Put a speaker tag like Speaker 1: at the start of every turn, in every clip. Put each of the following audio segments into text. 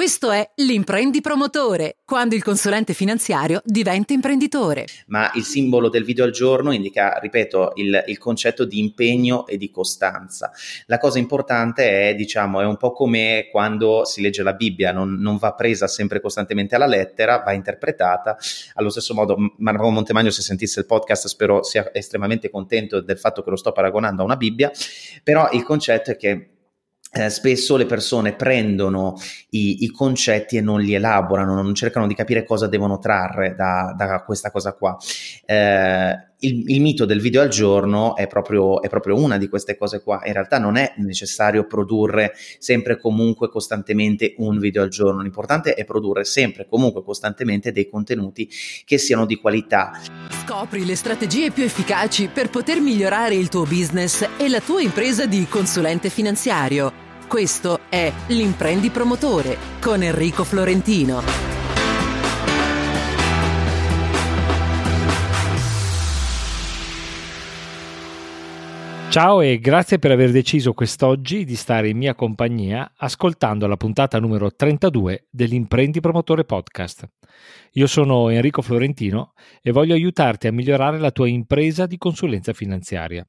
Speaker 1: Questo è l'imprendi promotore, quando il consulente finanziario diventa imprenditore.
Speaker 2: Ma il simbolo del video al giorno indica, ripeto, il, il concetto di impegno e di costanza. La cosa importante è, diciamo, è un po' come quando si legge la Bibbia, non, non va presa sempre costantemente alla lettera, va interpretata. Allo stesso modo, Marco Montemagno, se sentisse il podcast, spero sia estremamente contento del fatto che lo sto paragonando a una Bibbia, però il concetto è che eh, spesso le persone prendono i, i, concetti e non li elaborano, non cercano di capire cosa devono trarre da, da questa cosa qua. Eh, il, il, mito del video al giorno è proprio, è proprio, una di queste cose qua. In realtà non è necessario produrre sempre comunque costantemente un video al giorno. L'importante è produrre sempre comunque costantemente dei contenuti che siano di qualità.
Speaker 1: Scopri le strategie più efficaci per poter migliorare il tuo business e la tua impresa di consulente finanziario. Questo è L'imprendi promotore con Enrico Florentino.
Speaker 3: Ciao e grazie per aver deciso quest'oggi di stare in mia compagnia ascoltando la puntata numero 32 dell'Imprendi Promotore Podcast. Io sono Enrico Florentino e voglio aiutarti a migliorare la tua impresa di consulenza finanziaria.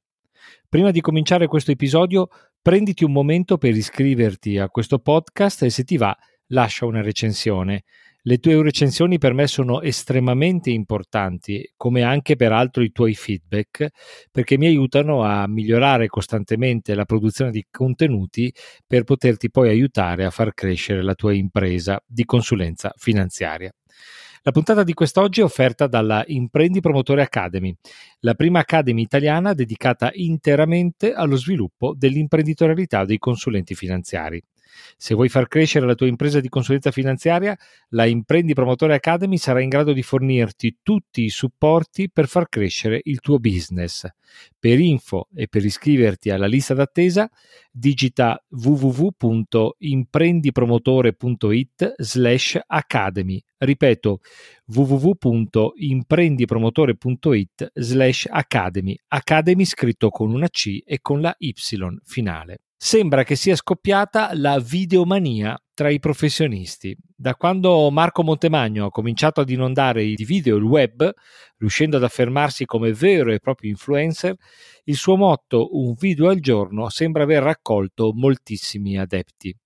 Speaker 3: Prima di cominciare questo episodio, prenditi un momento per iscriverti a questo podcast e se ti va, lascia una recensione le tue recensioni per me sono estremamente importanti, come anche peraltro i tuoi feedback, perché mi aiutano a migliorare costantemente la produzione di contenuti per poterti poi aiutare a far crescere la tua impresa di consulenza finanziaria. La puntata di quest'oggi è offerta dalla Imprendi Promotore Academy, la prima academy italiana dedicata interamente allo sviluppo dell'imprenditorialità dei consulenti finanziari. Se vuoi far crescere la tua impresa di consulenza finanziaria, la Imprendi Promotore Academy sarà in grado di fornirti tutti i supporti per far crescere il tuo business. Per info e per iscriverti alla lista d'attesa, digita www.imprendipromotore.it slash academy. Ripeto, www.imprendipromotore.it slash academy. Academy scritto con una C e con la Y finale sembra che sia scoppiata la videomania tra i professionisti. Da quando Marco Montemagno ha cominciato ad inondare i video il web, riuscendo ad affermarsi come vero e proprio influencer, il suo motto un video al giorno sembra aver raccolto moltissimi adepti.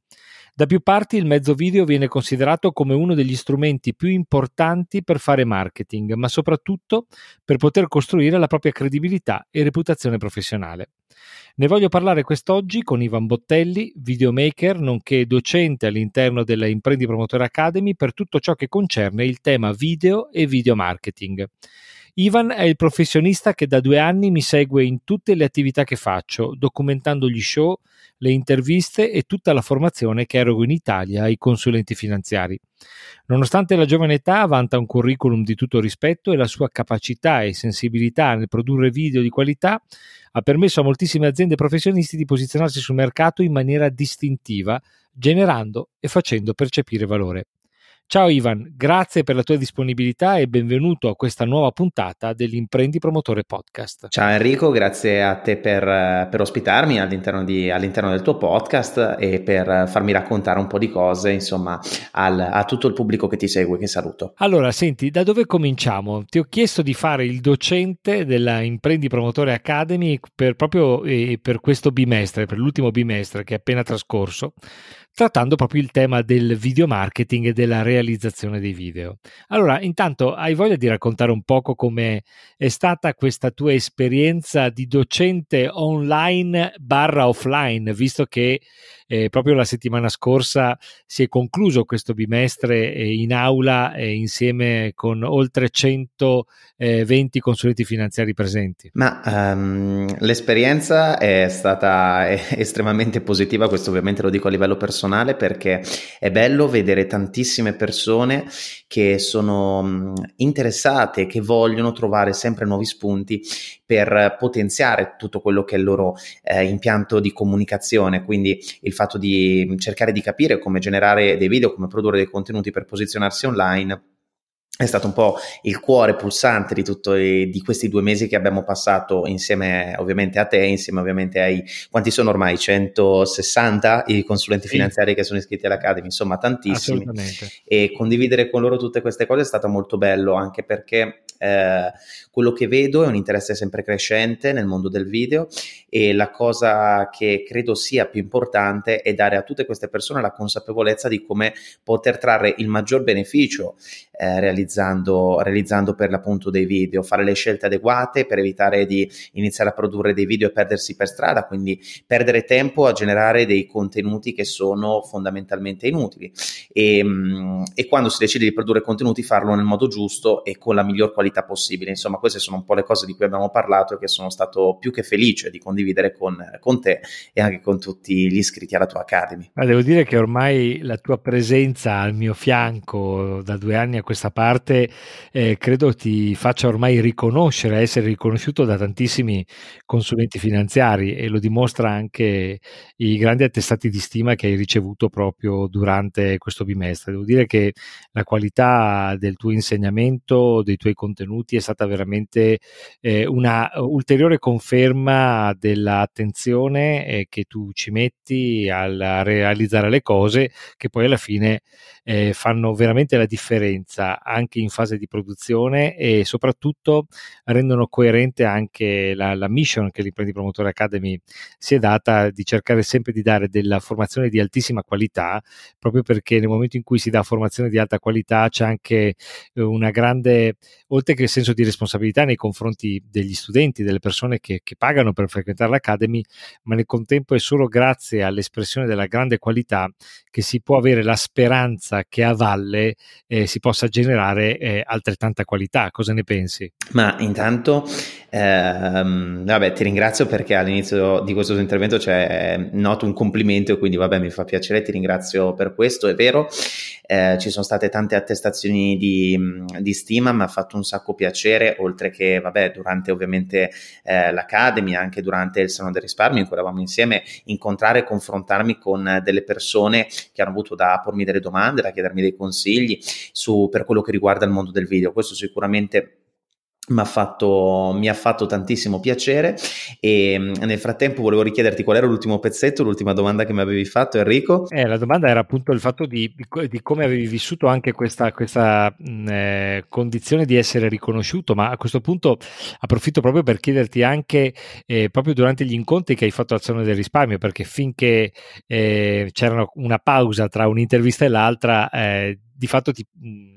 Speaker 3: Da più parti il mezzo video viene considerato come uno degli strumenti più importanti per fare marketing, ma soprattutto per poter costruire la propria credibilità e reputazione professionale. Ne voglio parlare quest'oggi con Ivan Bottelli, videomaker nonché docente all'interno della Imprendi Promotore Academy per tutto ciò che concerne il tema video e video marketing. Ivan è il professionista che da due anni mi segue in tutte le attività che faccio, documentando gli show, le interviste e tutta la formazione che erogo in Italia ai consulenti finanziari. Nonostante la giovane età, vanta un curriculum di tutto rispetto e la sua capacità e sensibilità nel produrre video di qualità ha permesso a moltissime aziende professionisti di posizionarsi sul mercato in maniera distintiva, generando e facendo percepire valore. Ciao Ivan, grazie per la tua disponibilità e benvenuto a questa nuova puntata dell'Imprendi Promotore Podcast.
Speaker 2: Ciao Enrico, grazie a te per, per ospitarmi all'interno, di, all'interno, del tuo podcast e per farmi raccontare un po' di cose, insomma, al, a tutto il pubblico che ti segue, che saluto.
Speaker 3: Allora, senti, da dove cominciamo? Ti ho chiesto di fare il docente della Imprendi Promotore Academy per proprio eh, per questo bimestre, per l'ultimo bimestre che è appena trascorso trattando proprio il tema del video marketing e della realizzazione dei video. Allora, intanto hai voglia di raccontare un poco come è stata questa tua esperienza di docente online barra offline, visto che eh, proprio la settimana scorsa si è concluso questo bimestre eh, in aula eh, insieme con oltre 120 consulenti finanziari presenti.
Speaker 2: Ma um, l'esperienza è stata estremamente positiva, questo ovviamente lo dico a livello personale perché è bello vedere tantissime persone che sono um, interessate, che vogliono trovare sempre nuovi spunti per potenziare tutto quello che è il loro eh, impianto di comunicazione, quindi il fatto di cercare di capire come generare dei video, come produrre dei contenuti per posizionarsi online è stato un po' il cuore pulsante di, tutto, di questi due mesi che abbiamo passato insieme ovviamente a te, insieme ovviamente ai quanti sono ormai? 160 i consulenti finanziari che sono iscritti all'Academy, insomma tantissimi. E condividere con loro tutte queste cose è stato molto bello anche perché eh, quello che vedo è un interesse sempre crescente nel mondo del video e la cosa che credo sia più importante è dare a tutte queste persone la consapevolezza di come poter trarre il maggior beneficio eh, realizzando, realizzando per l'appunto dei video, fare le scelte adeguate per evitare di iniziare a produrre dei video e perdersi per strada, quindi perdere tempo a generare dei contenuti che sono fondamentalmente inutili e, mm, e quando si decide di produrre contenuti farlo nel modo giusto e con la miglior qualità possibile. Insomma, queste sono un po' le cose di cui abbiamo parlato e che sono stato più che felice di condividere con, con te e anche con tutti gli iscritti alla tua Academy.
Speaker 3: Ma devo dire che ormai la tua presenza al mio fianco da due anni a questa parte eh, credo ti faccia ormai riconoscere, essere riconosciuto da tantissimi consulenti finanziari e lo dimostra anche i grandi attestati di stima che hai ricevuto proprio durante questo bimestre. Devo dire che la qualità del tuo insegnamento, dei tuoi contenuti è stata veramente eh, una ulteriore conferma dell'attenzione eh, che tu ci metti al realizzare le cose che poi alla fine eh, fanno veramente la differenza anche in fase di produzione e soprattutto rendono coerente anche la, la mission che l'Imprendi Promotore Academy si è data di cercare sempre di dare della formazione di altissima qualità, proprio perché nel momento in cui si dà formazione di alta qualità c'è anche eh, una grande, oltre che senso di responsabilità nei confronti degli studenti, delle persone che, che pagano per frequentare l'Academy, ma nel contempo è solo grazie all'espressione della grande qualità che si può avere la speranza che a valle eh, si possa generare eh, altrettanta qualità. Cosa ne pensi?
Speaker 2: Ma intanto, ehm, vabbè, ti ringrazio perché all'inizio di questo intervento c'è noto un complimento quindi vabbè mi fa piacere, ti ringrazio per questo, è vero. Eh, ci sono state tante attestazioni di, di, stima, mi ha fatto un sacco piacere, oltre che vabbè, durante ovviamente eh, l'Academy, anche durante il Salone del Risparmio in cui eravamo insieme, incontrare e confrontarmi con delle persone che hanno avuto da pormi delle domande, da chiedermi dei consigli su, per quello che riguarda il mondo del video. Questo sicuramente mi ha, fatto, tantissimo piacere e mm, nel frattempo volevo richiederti qual era l'ultimo pezzetto, l'ultima domanda che mi avevi fatto Enrico.
Speaker 3: Eh, la domanda era appunto il fatto di, di come avevi vissuto anche questa, questa mh, mm, eh, condizione di essere riconosciuto, ma a questo punto approfitto proprio per chiederti anche eh, proprio durante gli incontri che hai fatto all'azione del risparmio, perché finché eh, c'era una pausa tra un'intervista e l'altra, eh, di fatto ti... Mh, mm,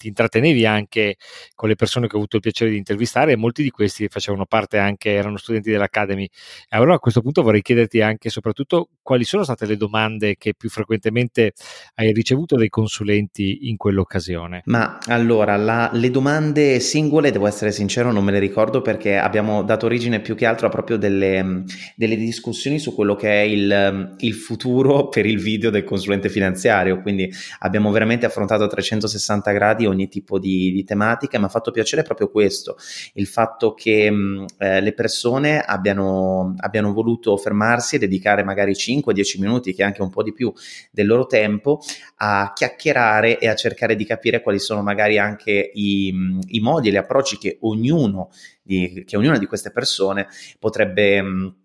Speaker 3: ti intrattenevi anche con le persone che ho avuto il piacere di intervistare e molti di questi facevano parte anche, erano studenti dell'Academy. Allora a questo punto vorrei chiederti anche soprattutto quali sono state le domande che più frequentemente hai ricevuto dai consulenti in quell'occasione.
Speaker 2: Ma allora, la, le domande singole, devo essere sincero, non me le ricordo perché abbiamo dato origine più che altro a proprio delle, delle discussioni su quello che è il, il futuro per il video del consulente finanziario, quindi abbiamo veramente affrontato a 360 gradi ogni tipo di, di tematica, mi ha fatto piacere proprio questo, il fatto che mh, eh, le persone abbiano, abbiano voluto fermarsi e dedicare magari 5-10 minuti, che è anche un po' di più del loro tempo, a chiacchierare e a cercare di capire quali sono magari anche i, i modi e gli approcci che ognuno di, che ognuna di queste persone potrebbe...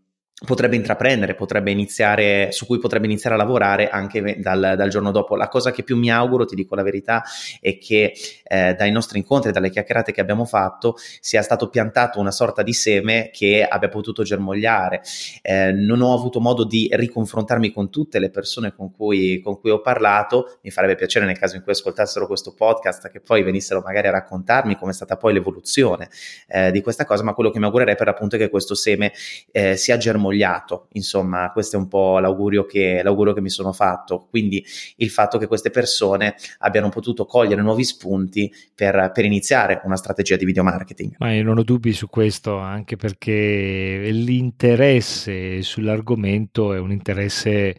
Speaker 2: Potrebbe intraprendere, potrebbe iniziare, su cui potrebbe iniziare a lavorare anche dal, dal, giorno dopo. La cosa che più mi auguro, ti dico la verità, è che eh, dai nostri incontri, dalle chiacchierate che abbiamo fatto, sia stato piantato una sorta di seme che abbia potuto germogliare. Eh, non ho avuto modo di riconfrontarmi con tutte le persone con cui, con cui ho parlato, mi farebbe piacere nel caso in cui ascoltassero questo podcast che poi venissero magari a raccontarmi come è stata poi l'evoluzione eh, di questa cosa, ma quello che mi augurerei per appunto è che questo seme eh, sia germogliato germogliato, insomma, questo è un po' l'augurio che, l'augurio che mi sono fatto. Quindi il fatto che queste persone abbiano potuto cogliere nuovi spunti per, per iniziare una strategia di video marketing.
Speaker 3: Ma io non ho dubbi su questo, anche perché l'interesse sull'argomento è un interesse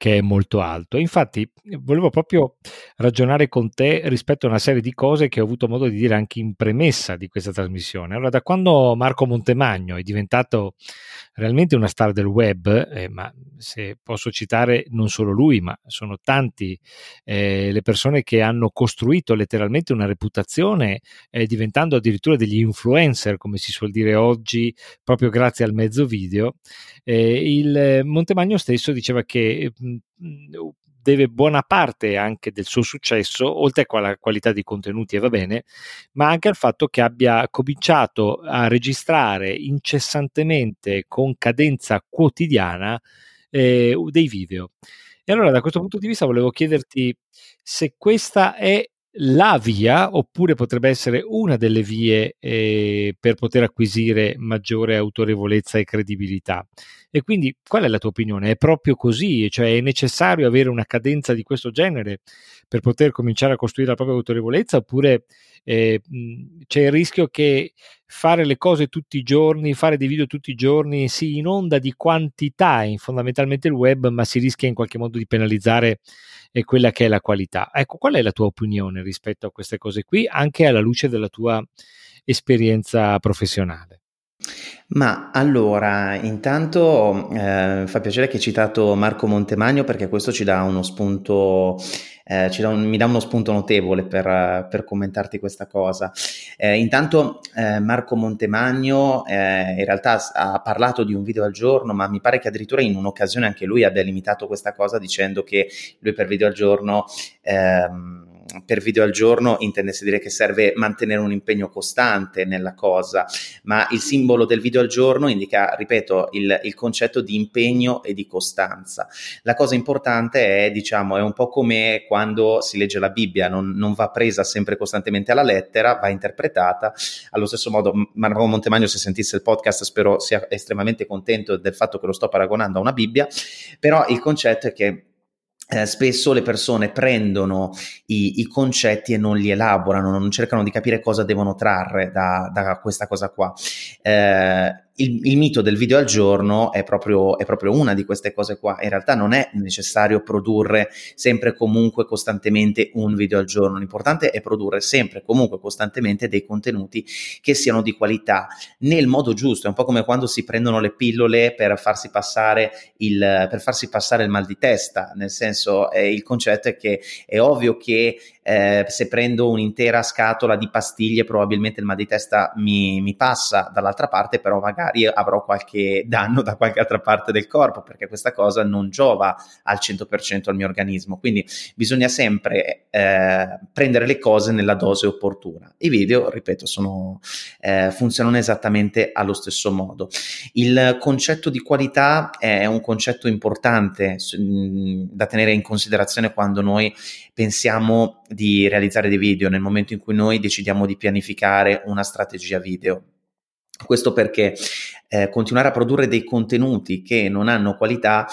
Speaker 3: che è molto alto. Infatti, volevo proprio ragionare con te rispetto a una serie di cose che ho avuto modo di dire anche in premessa di questa trasmissione. Allora, da quando Marco Montemagno è diventato realmente una star del web, eh, ma se posso citare non solo lui, ma sono tanti eh, le persone che hanno costruito letteralmente una reputazione eh, diventando addirittura degli influencer, come si suol dire oggi, proprio grazie al mezzo video. Eh, il Montemagno stesso diceva che deve buona parte anche del suo successo, oltre alla qualità dei contenuti, e va bene, ma anche al fatto che abbia cominciato a registrare incessantemente con cadenza quotidiana eh, dei video. E allora da questo punto di vista volevo chiederti se questa è la via oppure potrebbe essere una delle vie eh, per poter acquisire maggiore autorevolezza e credibilità. E quindi qual è la tua opinione? È proprio così? Cioè è necessario avere una cadenza di questo genere per poter cominciare a costruire la propria autorevolezza oppure eh, c'è il rischio che fare le cose tutti i giorni, fare dei video tutti i giorni si inonda di quantità in fondamentalmente il web, ma si rischia in qualche modo di penalizzare eh, quella che è la qualità. Ecco, qual è la tua opinione rispetto a queste cose qui, anche alla luce della tua esperienza professionale?
Speaker 2: Ma allora, intanto eh, fa piacere che hai citato Marco Montemagno perché questo ci dà uno spunto, eh, dà un, mi dà uno spunto notevole per, per commentarti questa cosa. Eh, intanto eh, Marco Montemagno eh, in realtà ha parlato di un video al giorno, ma mi pare che addirittura in un'occasione anche lui abbia limitato questa cosa dicendo che lui per video al giorno... Ehm, per video al giorno intendesse dire che serve mantenere un impegno costante nella cosa, ma il simbolo del video al giorno indica, ripeto, il, il concetto di impegno e di costanza. La cosa importante è, diciamo, è un po' come quando si legge la Bibbia, non, non va presa sempre costantemente alla lettera, va interpretata. Allo stesso modo, Marco Montemagno, se sentisse il podcast, spero sia estremamente contento del fatto che lo sto paragonando a una Bibbia, però il concetto è che eh, spesso le persone prendono i, i, concetti e non li elaborano, non cercano di capire cosa devono trarre da, da questa cosa qua. Eh, il, il, mito del video al giorno è proprio, è proprio, una di queste cose qua. In realtà non è necessario produrre sempre comunque costantemente un video al giorno. L'importante è produrre sempre comunque costantemente dei contenuti che siano di qualità nel modo giusto. È un po' come quando si prendono le pillole per farsi passare il, farsi passare il mal di testa. Nel senso, eh, il concetto è che è ovvio che eh, se prendo un'intera scatola di pastiglie probabilmente il mal di testa mi, mi passa dall'altra parte, però magari avrò qualche danno da qualche altra parte del corpo perché questa cosa non giova al 100% al mio organismo. Quindi bisogna sempre eh, prendere le cose nella dose opportuna. I video, ripeto, sono, eh, funzionano esattamente allo stesso modo. Il concetto di qualità è un concetto importante mh, da tenere in considerazione quando noi pensiamo di realizzare dei video, nel momento in cui noi decidiamo di pianificare una strategia video. Questo perché eh, continuare a produrre dei contenuti che non hanno qualità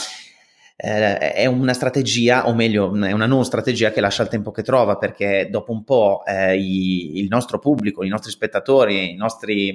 Speaker 2: eh, è una strategia, o meglio, è una non strategia che lascia il tempo che trova, perché dopo un po' eh, i, il nostro pubblico, i nostri spettatori, i nostri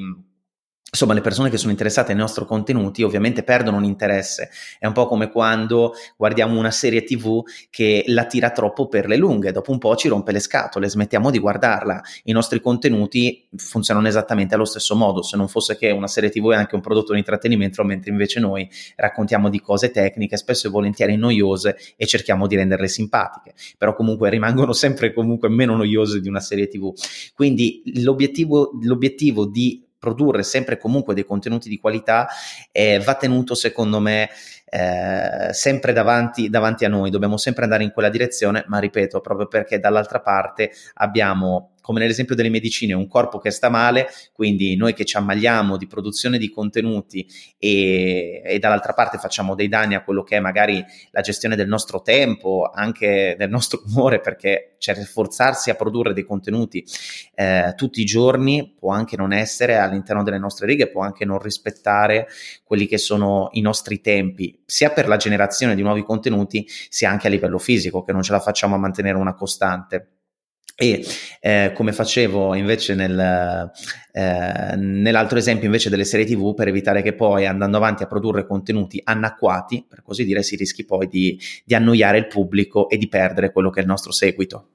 Speaker 2: insomma, le persone che sono interessate ai nostri contenuti ovviamente perdono un interesse. È un po' come quando guardiamo una serie TV che la tira troppo per le lunghe, dopo un po' ci rompe le scatole, smettiamo di guardarla. I nostri contenuti funzionano esattamente allo stesso modo, se non fosse che una serie TV è anche un prodotto di intrattenimento, mentre invece noi raccontiamo di cose tecniche, spesso e volentieri noiose e cerchiamo di renderle simpatiche, però comunque rimangono sempre comunque meno noiose di una serie TV. Quindi l'obiettivo, l'obiettivo di produrre sempre comunque dei contenuti di qualità eh, va tenuto secondo me eh, sempre davanti, davanti a noi, dobbiamo sempre andare in quella direzione, ma ripeto, proprio perché dall'altra parte abbiamo come nell'esempio delle medicine, un corpo che sta male, quindi noi che ci ammaliamo di produzione di contenuti e, e, dall'altra parte facciamo dei danni a quello che è magari la gestione del nostro tempo, anche del nostro umore, perché cioè, forzarsi a produrre dei contenuti eh, tutti i giorni può anche non essere all'interno delle nostre righe, può anche non rispettare quelli che sono i nostri tempi, sia per la generazione di nuovi contenuti, sia anche a livello fisico, che non ce la facciamo a mantenere una costante. E eh, come facevo invece nel, eh, nell'altro esempio invece delle serie TV, per evitare che poi andando avanti a produrre contenuti anacquati, per così dire, si rischi poi di, di annoiare il pubblico e di perdere quello che è il nostro seguito.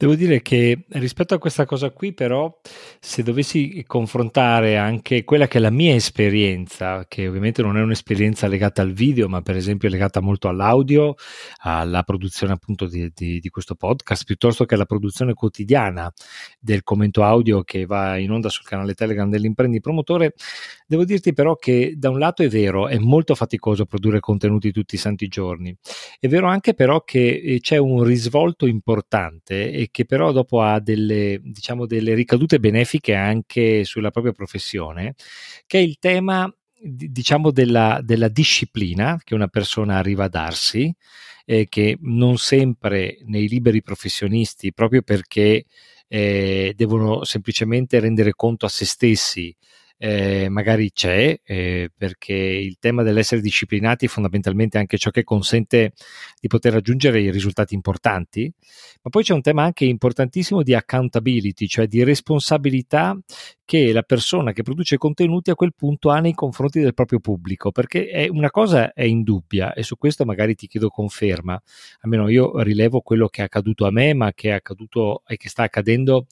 Speaker 3: Devo dire che rispetto a questa cosa qui, però, se dovessi confrontare anche quella che è la mia esperienza, che ovviamente non è un'esperienza legata al video, ma per esempio legata molto all'audio, alla produzione appunto di, di, di questo podcast, piuttosto che alla produzione quotidiana del commento audio che va in onda sul canale Telegram dell'Imprendi Promotore, devo dirti però che da un lato è vero, è molto faticoso produrre contenuti tutti i santi giorni, è vero anche però che eh, c'è un risvolto importante importante che però dopo ha delle, diciamo, delle ricadute benefiche anche sulla propria professione, che è il tema diciamo della, della disciplina che una persona arriva a darsi, eh, che non sempre nei liberi professionisti, proprio perché eh, devono semplicemente rendere conto a se stessi eh, magari c'è, eh, perché il tema dell'essere disciplinati è fondamentalmente anche ciò che consente di poter raggiungere i risultati importanti, ma poi c'è un tema anche importantissimo di accountability, cioè di responsabilità che la persona che produce contenuti a quel punto ha nei confronti del proprio pubblico, perché una cosa è indubbia e su questo magari ti chiedo conferma, almeno io rilevo quello che è accaduto a me, ma che è accaduto e che sta accadendo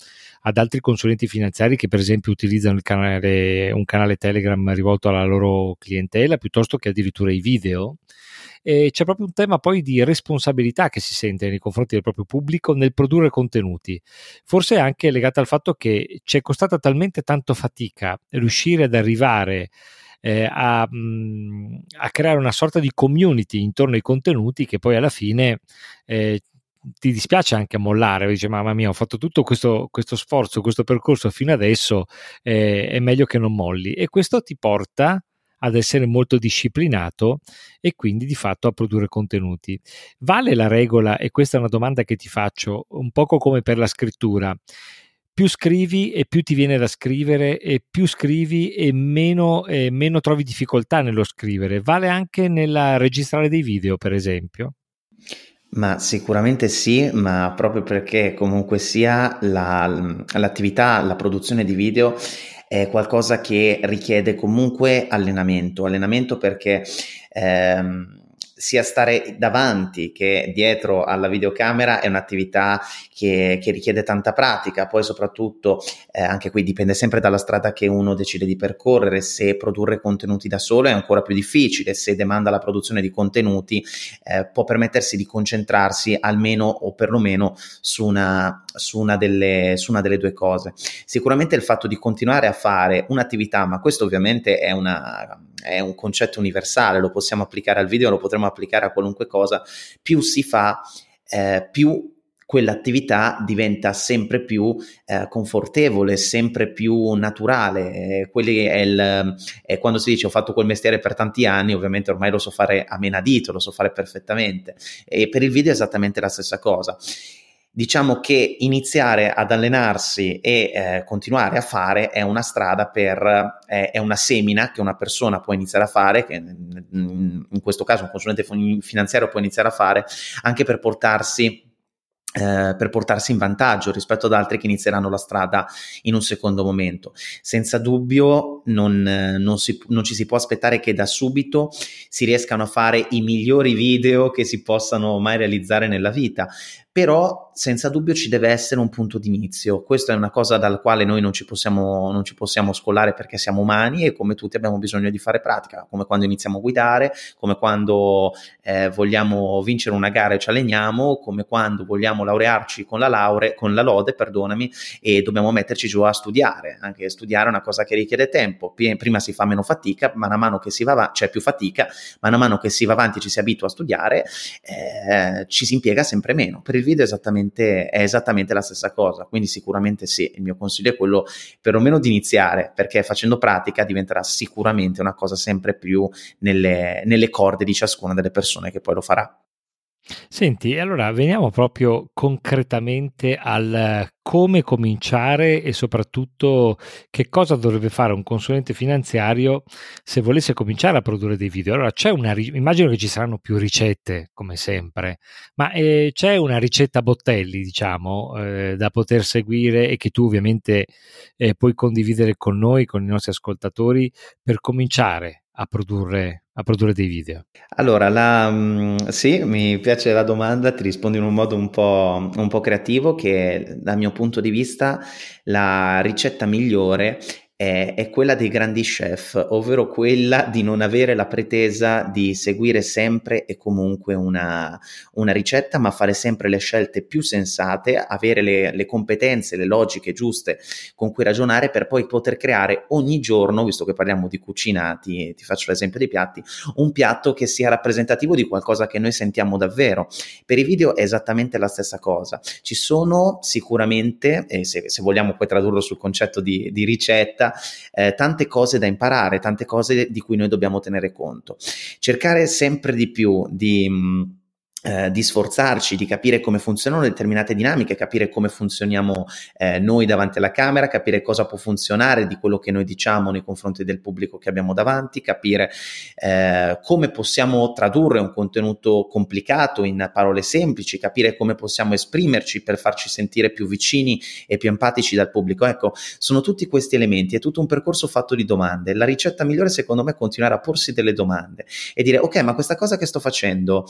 Speaker 3: ad altri consulenti finanziari che per esempio utilizzano canale, un canale Telegram rivolto alla loro clientela piuttosto che addirittura i video e c'è proprio un tema poi di responsabilità che si sente nei confronti del proprio pubblico nel produrre contenuti. Forse anche legato al fatto che ci è costata talmente tanto fatica riuscire ad arrivare eh, a, mm, a, creare una sorta di community intorno ai contenuti che poi alla fine eh, ti dispiace anche mollare, dice mamma mia ho fatto tutto questo, questo sforzo, questo percorso fino adesso, eh, è meglio che non molli e questo ti porta ad essere molto disciplinato e quindi di fatto a produrre contenuti. Vale la regola, e questa è una domanda che ti faccio, un poco come per la scrittura. Più scrivi e più ti viene da scrivere e più scrivi e meno, e meno trovi difficoltà nello scrivere. Vale anche nella registrare dei video, per esempio?
Speaker 2: Ma sicuramente sì, ma proprio perché comunque sia la, l'attività, la produzione di video è qualcosa che richiede comunque allenamento, allenamento perché ehm, sia stare davanti che dietro alla videocamera è un'attività che, che richiede tanta pratica, poi soprattutto eh, anche qui dipende sempre dalla strada che uno decide di percorrere, se produrre contenuti da solo è ancora più difficile, se demanda la produzione di contenuti eh, può permettersi di concentrarsi almeno o perlomeno su una, su, una delle, su una delle due cose. Sicuramente il fatto di continuare a fare un'attività, ma questo ovviamente è una è un concetto universale, lo possiamo applicare al video, lo potremmo applicare a qualunque cosa, più si fa, eh, più quell'attività diventa sempre più eh, confortevole, sempre più naturale. Quelli è, il, è quando si dice ho fatto quel mestiere per tanti anni, ovviamente ormai lo so fare a menadito, lo so fare perfettamente. E per il video è esattamente la stessa cosa diciamo che iniziare ad allenarsi e eh, continuare a fare è una strada per, eh, è una semina che una persona può iniziare a fare, che in questo caso un consulente finanziario può iniziare a fare anche per portarsi eh, per portarsi in vantaggio rispetto ad altri che inizieranno la strada in un secondo momento. Senza dubbio non, non, si, non, ci si può aspettare che da subito si riescano a fare i migliori video che si possano mai realizzare nella vita, però senza dubbio ci deve essere un punto di inizio. Questa è una cosa dalla quale noi non ci, possiamo, non ci possiamo scolare perché siamo umani e come tutti abbiamo bisogno di fare pratica, come quando iniziamo a guidare, come quando eh, vogliamo vincere una gara e ci alleniamo, come quando vogliamo laurearci con la laurea, con la lode, perdonami, e dobbiamo metterci giù a studiare. Anche studiare è una cosa che richiede tempo. Prima si fa meno fatica, man mano che si va avanti, c'è più fatica, man mano che si va avanti ci si abitua a studiare, eh, ci si impiega sempre meno. Per il video è esattamente, è esattamente la stessa cosa, quindi sicuramente sì, il mio consiglio è quello perlomeno di iniziare, perché facendo pratica diventerà sicuramente una cosa sempre più nelle, nelle corde di ciascuna delle persone che poi lo farà.
Speaker 3: Senti, allora veniamo proprio concretamente al come cominciare e soprattutto che cosa dovrebbe fare un consulente finanziario se volesse cominciare a produrre dei video. Allora, c'è una, immagino che ci saranno più ricette, come sempre, ma eh, c'è una ricetta Bottelli, diciamo, eh, da poter seguire e che tu ovviamente eh, puoi condividere con noi, con i nostri ascoltatori, per cominciare a produrre a produrre dei video?
Speaker 2: Allora, la, mm, sì, mi piace la domanda, ti rispondo in un modo un po', un po' creativo che dal mio punto di vista la ricetta migliore è, è, quella dei grandi chef, ovvero quella di non avere la pretesa di seguire sempre e comunque una, una ricetta, ma fare sempre le scelte più sensate, avere le, le, competenze, le logiche giuste con cui ragionare per poi poter creare ogni giorno, visto che parliamo di cucina, ti, ti faccio l'esempio dei piatti, un piatto che sia rappresentativo di qualcosa che noi sentiamo davvero. Per i video è esattamente la stessa cosa. Ci sono sicuramente, e se, se vogliamo poi tradurlo sul concetto di, di ricetta, eh, tante cose da imparare, tante cose di cui noi dobbiamo tenere conto. Cercare sempre di più di... Eh, di sforzarci, di capire come funzionano determinate dinamiche, capire come funzioniamo eh, noi davanti alla camera, capire cosa può funzionare di quello che noi diciamo nei confronti del pubblico che abbiamo davanti, capire eh, come possiamo tradurre un contenuto complicato in parole semplici, capire come possiamo esprimerci per farci sentire più vicini e più empatici dal pubblico. Ecco, sono tutti questi elementi, è tutto un percorso fatto di domande. La ricetta migliore secondo me è continuare a porsi delle domande e dire ok, ma questa cosa che sto facendo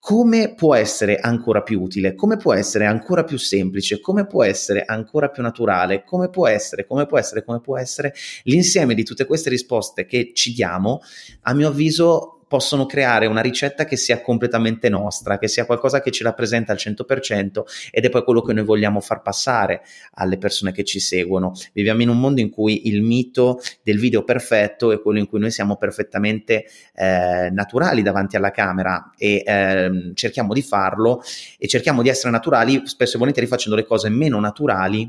Speaker 2: come può essere ancora più utile, come può essere ancora più semplice, come può essere ancora più naturale, come può essere, come può essere, come può essere. L'insieme di tutte queste risposte che ci diamo, a mio avviso, possono creare una ricetta che sia completamente nostra, che sia qualcosa che ci rappresenta al 100% ed è poi quello che noi vogliamo far passare alle persone che ci seguono. Viviamo in un mondo in cui il mito del video perfetto è quello in cui noi siamo perfettamente eh, naturali davanti alla camera e eh, cerchiamo di farlo e cerchiamo di essere naturali spesso e volentieri facendo le cose meno naturali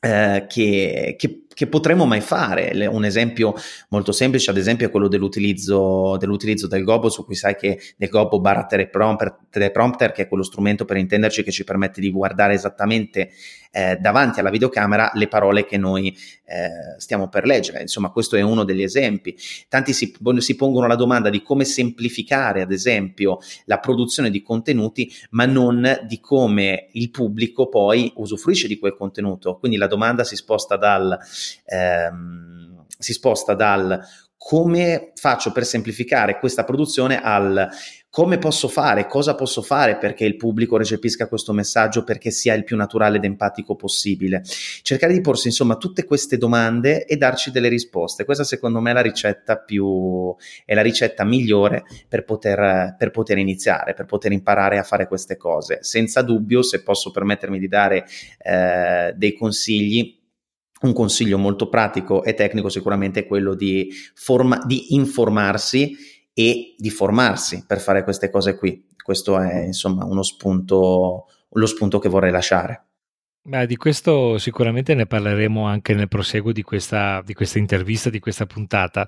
Speaker 2: eh, che, che, che, potremmo mai fare. Un esempio molto semplice, ad esempio, è quello dell'utilizzo, dell'utilizzo del Gobbo, su cui sai che del Gobbo barra teleprompter, teleprompter, che è quello strumento per intenderci che ci permette di guardare esattamente eh, davanti alla videocamera le parole che noi eh, stiamo per leggere. Insomma, questo è uno degli esempi. Tanti si, si pongono la domanda di come semplificare, ad esempio, la produzione di contenuti, ma non di come il pubblico poi usufruisce di quel contenuto. Quindi la domanda si sposta dal, ehm, si sposta dal come faccio per semplificare questa produzione al come posso fare, cosa posso fare perché il pubblico recepisca questo messaggio, perché sia il più naturale ed empatico possibile. Cercare di porsi insomma tutte queste domande e darci delle risposte. Questa secondo me è la ricetta più, è la ricetta migliore per poter, per poter iniziare, per poter imparare a fare queste cose. Senza dubbio, se posso permettermi di dare eh, dei consigli, un consiglio molto pratico e tecnico sicuramente è quello di, forma- di informarsi e di formarsi per fare queste cose qui. Questo è insomma uno spunto, lo spunto che vorrei lasciare.
Speaker 3: Beh, di questo sicuramente ne parleremo anche nel proseguo di questa, di questa intervista, di questa puntata.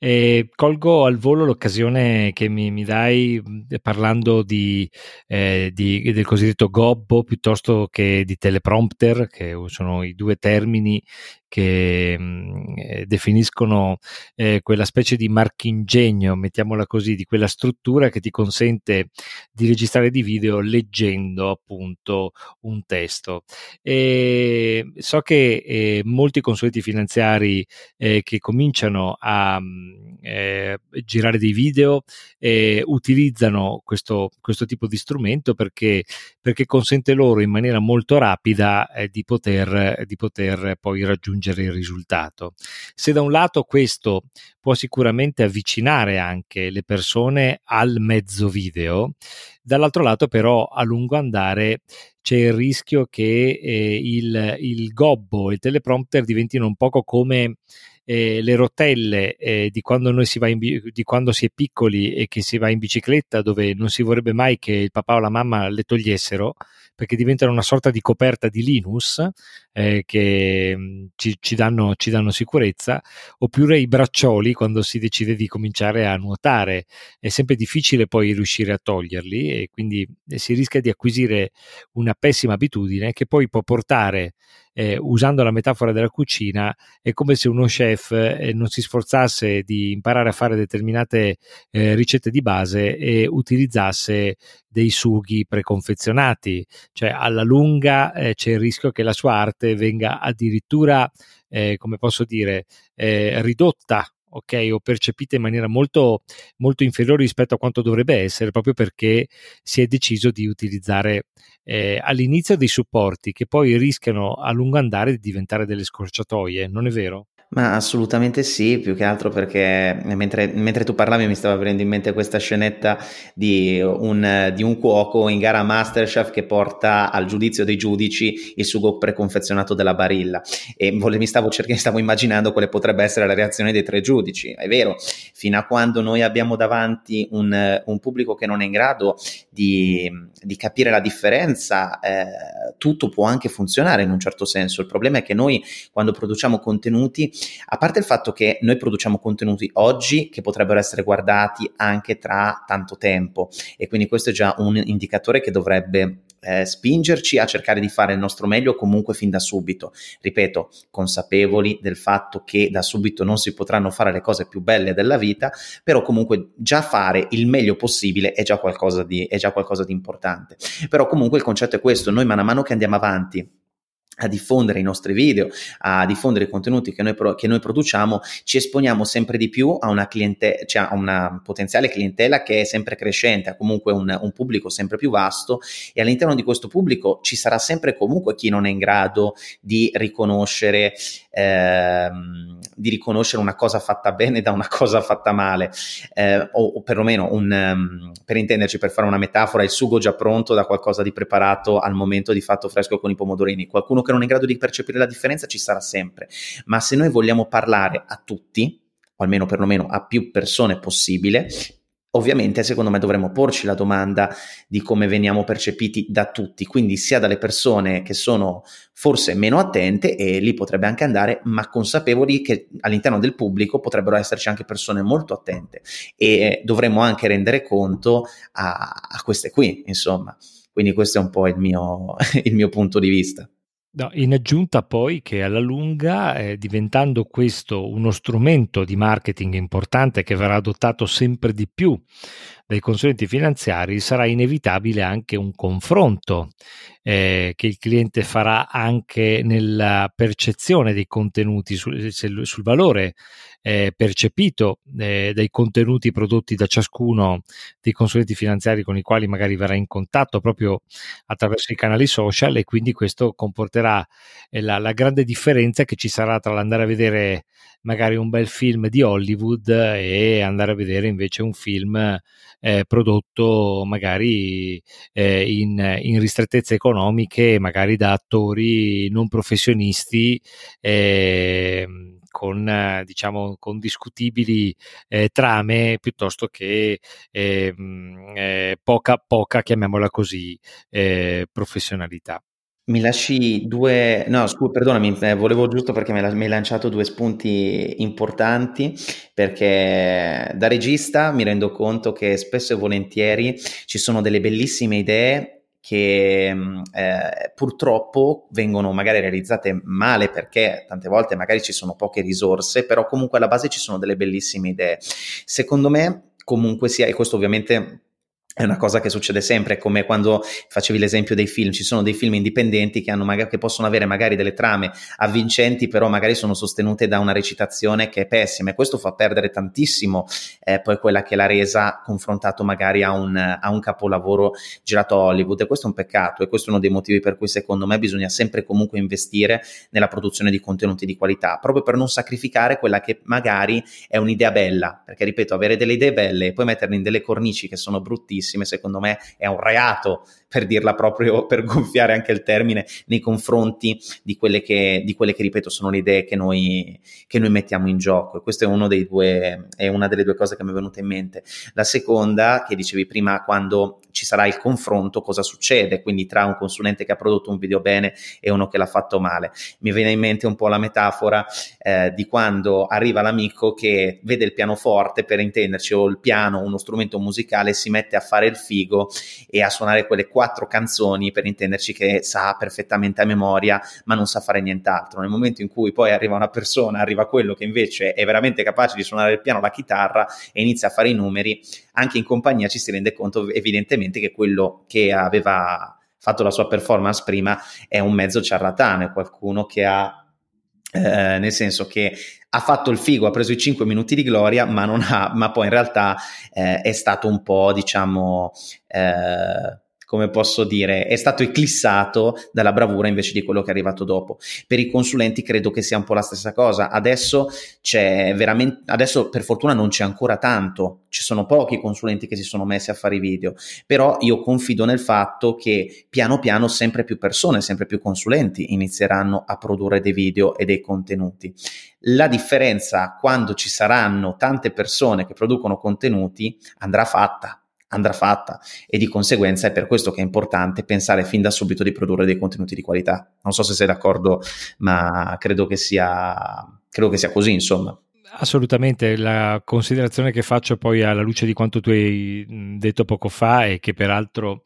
Speaker 3: E colgo al volo l'occasione che mi, mi dai parlando di, eh, di, del cosiddetto gobbo piuttosto che di teleprompter, che sono i due termini che mh, mm, eh, definiscono eh, quella specie di marchingegno, mettiamola così, di quella struttura che ti consente di registrare di video leggendo appunto un testo. E so che eh, molti consulenti finanziari eh, che cominciano a mm, eh, girare dei video utilizzano questo, questo, tipo di strumento perché, perché, consente loro in maniera molto rapida eh, di poter, di poter poi raggiungere raggiungere il risultato. Se da un lato questo può sicuramente avvicinare anche le persone al mezzo video, dall'altro lato però a lungo andare c'è il rischio che eh, il, il gobbo il teleprompter diventino un poco come eh, le rotelle eh, di, quando noi si va in, di quando si è piccoli e che si va in bicicletta dove non si vorrebbe mai che il papà o la mamma le togliessero perché diventano una sorta di coperta di Linus eh, che mm, ci, ci, danno, ci, danno, sicurezza, oppure i braccioli quando si decide di cominciare a nuotare. È sempre difficile poi riuscire a toglierli e quindi eh, si rischia di acquisire una pessima abitudine che poi può portare eh, usando la metafora della cucina, è come se uno chef eh, non si sforzasse di imparare a fare determinate eh, ricette di base e utilizzasse dei sughi preconfezionati, cioè alla lunga eh, c'è il rischio che la sua arte venga addirittura, eh, come posso dire, eh, ridotta ok, o percepite in maniera molto, molto inferiore rispetto a quanto dovrebbe essere, proprio perché si è deciso di utilizzare eh, all'inizio dei supporti che poi rischiano a lungo andare di diventare delle scorciatoie, non è vero?
Speaker 2: Ma assolutamente sì, più che altro perché mentre, mentre tu parlavi mi stava venendo in mente questa scenetta di un, di un, cuoco in gara Masterchef che porta al giudizio dei giudici il sugo preconfezionato della barilla e mi stavo, cercando, stavo immaginando quale potrebbe essere la reazione dei tre giudici. È vero, fino a quando noi abbiamo davanti un, un pubblico che non è in grado di, di capire la differenza, eh, tutto può anche funzionare in un certo senso. Il problema è che noi quando produciamo contenuti a parte il fatto che noi produciamo contenuti oggi che potrebbero essere guardati anche tra tanto tempo e quindi questo è già un indicatore che dovrebbe eh, spingerci a cercare di fare il nostro meglio comunque fin da subito. Ripeto, consapevoli del fatto che da subito non si potranno fare le cose più belle della vita, però comunque già fare il meglio possibile è già qualcosa di, è già qualcosa di importante. Però comunque il concetto è questo, noi man mano che andiamo avanti a diffondere i nostri video, a diffondere i contenuti che noi, pro- che noi produciamo, ci esponiamo sempre di più a una, cliente- cioè a una potenziale clientela che è sempre crescente, ha comunque un, un, pubblico sempre più vasto e all'interno di questo pubblico ci sarà sempre comunque chi non è in grado di riconoscere, ehm, di riconoscere una cosa fatta bene da una cosa fatta male, eh, o, o, perlomeno un, um, per intenderci, per fare una metafora, il sugo già pronto da qualcosa di preparato al momento di fatto fresco con i pomodorini. Qualcuno che non è in grado di percepire la differenza ci sarà sempre, ma se noi vogliamo parlare a tutti, o almeno perlomeno a più persone possibile, ovviamente secondo me dovremmo porci la domanda di come veniamo percepiti da tutti, quindi sia dalle persone che sono forse meno attente e lì potrebbe anche andare, ma consapevoli che all'interno del pubblico potrebbero esserci anche persone molto attente e dovremmo anche rendere conto a, a queste qui, insomma. Quindi questo è un po' il mio, il mio punto di vista.
Speaker 3: No, in aggiunta poi che alla lunga, eh, diventando questo uno strumento di marketing importante che verrà adottato sempre di più dai consulenti finanziari, sarà inevitabile anche un confronto eh, che il cliente farà anche nella percezione dei contenuti, sul, sul valore eh, percepito eh, dai contenuti prodotti da ciascuno dei consulenti finanziari con i quali magari verrà in contatto proprio attraverso i canali social e quindi questo comporterà eh, la, la grande differenza che ci sarà tra l'andare a vedere magari un bel film di Hollywood e andare a vedere invece un film eh, prodotto magari eh, in, in, ristrettezze economiche, magari da attori non professionisti. Eh, con, diciamo, con discutibili eh, trame piuttosto che eh, eh, poca, poca, chiamiamola così, eh, professionalità.
Speaker 2: Mi lasci due, no, scusa, perdonami, eh, volevo giusto perché mi hai lanciato due spunti importanti, perché da regista mi rendo conto che spesso e volentieri ci sono delle bellissime idee che mm, eh, purtroppo vengono magari realizzate male perché tante volte magari ci sono poche risorse, però comunque alla base ci sono delle bellissime idee. Secondo me comunque sia, e questo ovviamente è una cosa che succede sempre, come quando facevi l'esempio dei film, ci sono dei film indipendenti che, magari, che, possono avere magari delle trame avvincenti, però magari sono sostenute da una recitazione che è pessima e questo fa perdere tantissimo eh, poi quella che la resa confrontato magari a un, a un, capolavoro girato a Hollywood e questo è un peccato e questo è uno dei motivi per cui secondo me bisogna sempre comunque investire nella produzione di contenuti di qualità, proprio per non sacrificare quella che magari è un'idea bella, perché ripeto, avere delle idee belle e poi metterle in delle cornici che sono bruttissime bellissime, secondo me è un reato per dirla proprio, per gonfiare anche il termine, nei confronti di quelle che, di quelle che ripeto, sono le idee che noi, che noi mettiamo in gioco. E questa è, uno dei due, è una delle due cose che mi è venuta in mente. La seconda, che dicevi prima, quando ci sarà il confronto, cosa succede? Quindi tra un consulente che ha prodotto un video bene e uno che l'ha fatto male. Mi viene in mente un po' la metafora eh, di quando arriva l'amico che vede il pianoforte, per intenderci, o il piano, uno strumento musicale, si mette a fare il figo e a suonare quelle quattro canzoni, per intenderci, che sa perfettamente a memoria, ma non sa fare nient'altro. Nel momento in cui poi arriva una persona, arriva quello che invece è veramente capace di suonare il piano, la chitarra e inizia a fare i numeri, anche in compagnia ci si rende conto evidentemente che quello che aveva fatto la sua performance prima è un mezzo ciarlatano, è qualcuno che ha eh, nel senso che ha fatto il figo, ha preso i 5 minuti di gloria, ma, ha, ma poi in realtà eh, è stato un po', diciamo, eh, come posso dire, è stato eclissato dalla bravura invece di quello che è arrivato dopo. Per i consulenti credo che sia un po' la stessa cosa. Adesso c'è veramente, adesso per fortuna non c'è ancora tanto, ci sono pochi consulenti che si sono messi a fare i video, però io confido nel fatto che piano piano sempre più persone, sempre più consulenti inizieranno a produrre dei video e dei contenuti. La differenza quando ci saranno tante persone che producono contenuti andrà fatta andrà fatta e di conseguenza è per questo che è importante pensare fin da subito di produrre dei contenuti di qualità. Non so se sei d'accordo, ma credo che sia, credo che sia così, insomma.
Speaker 3: Assolutamente, la considerazione che faccio poi alla luce di quanto tu hai detto poco fa e che peraltro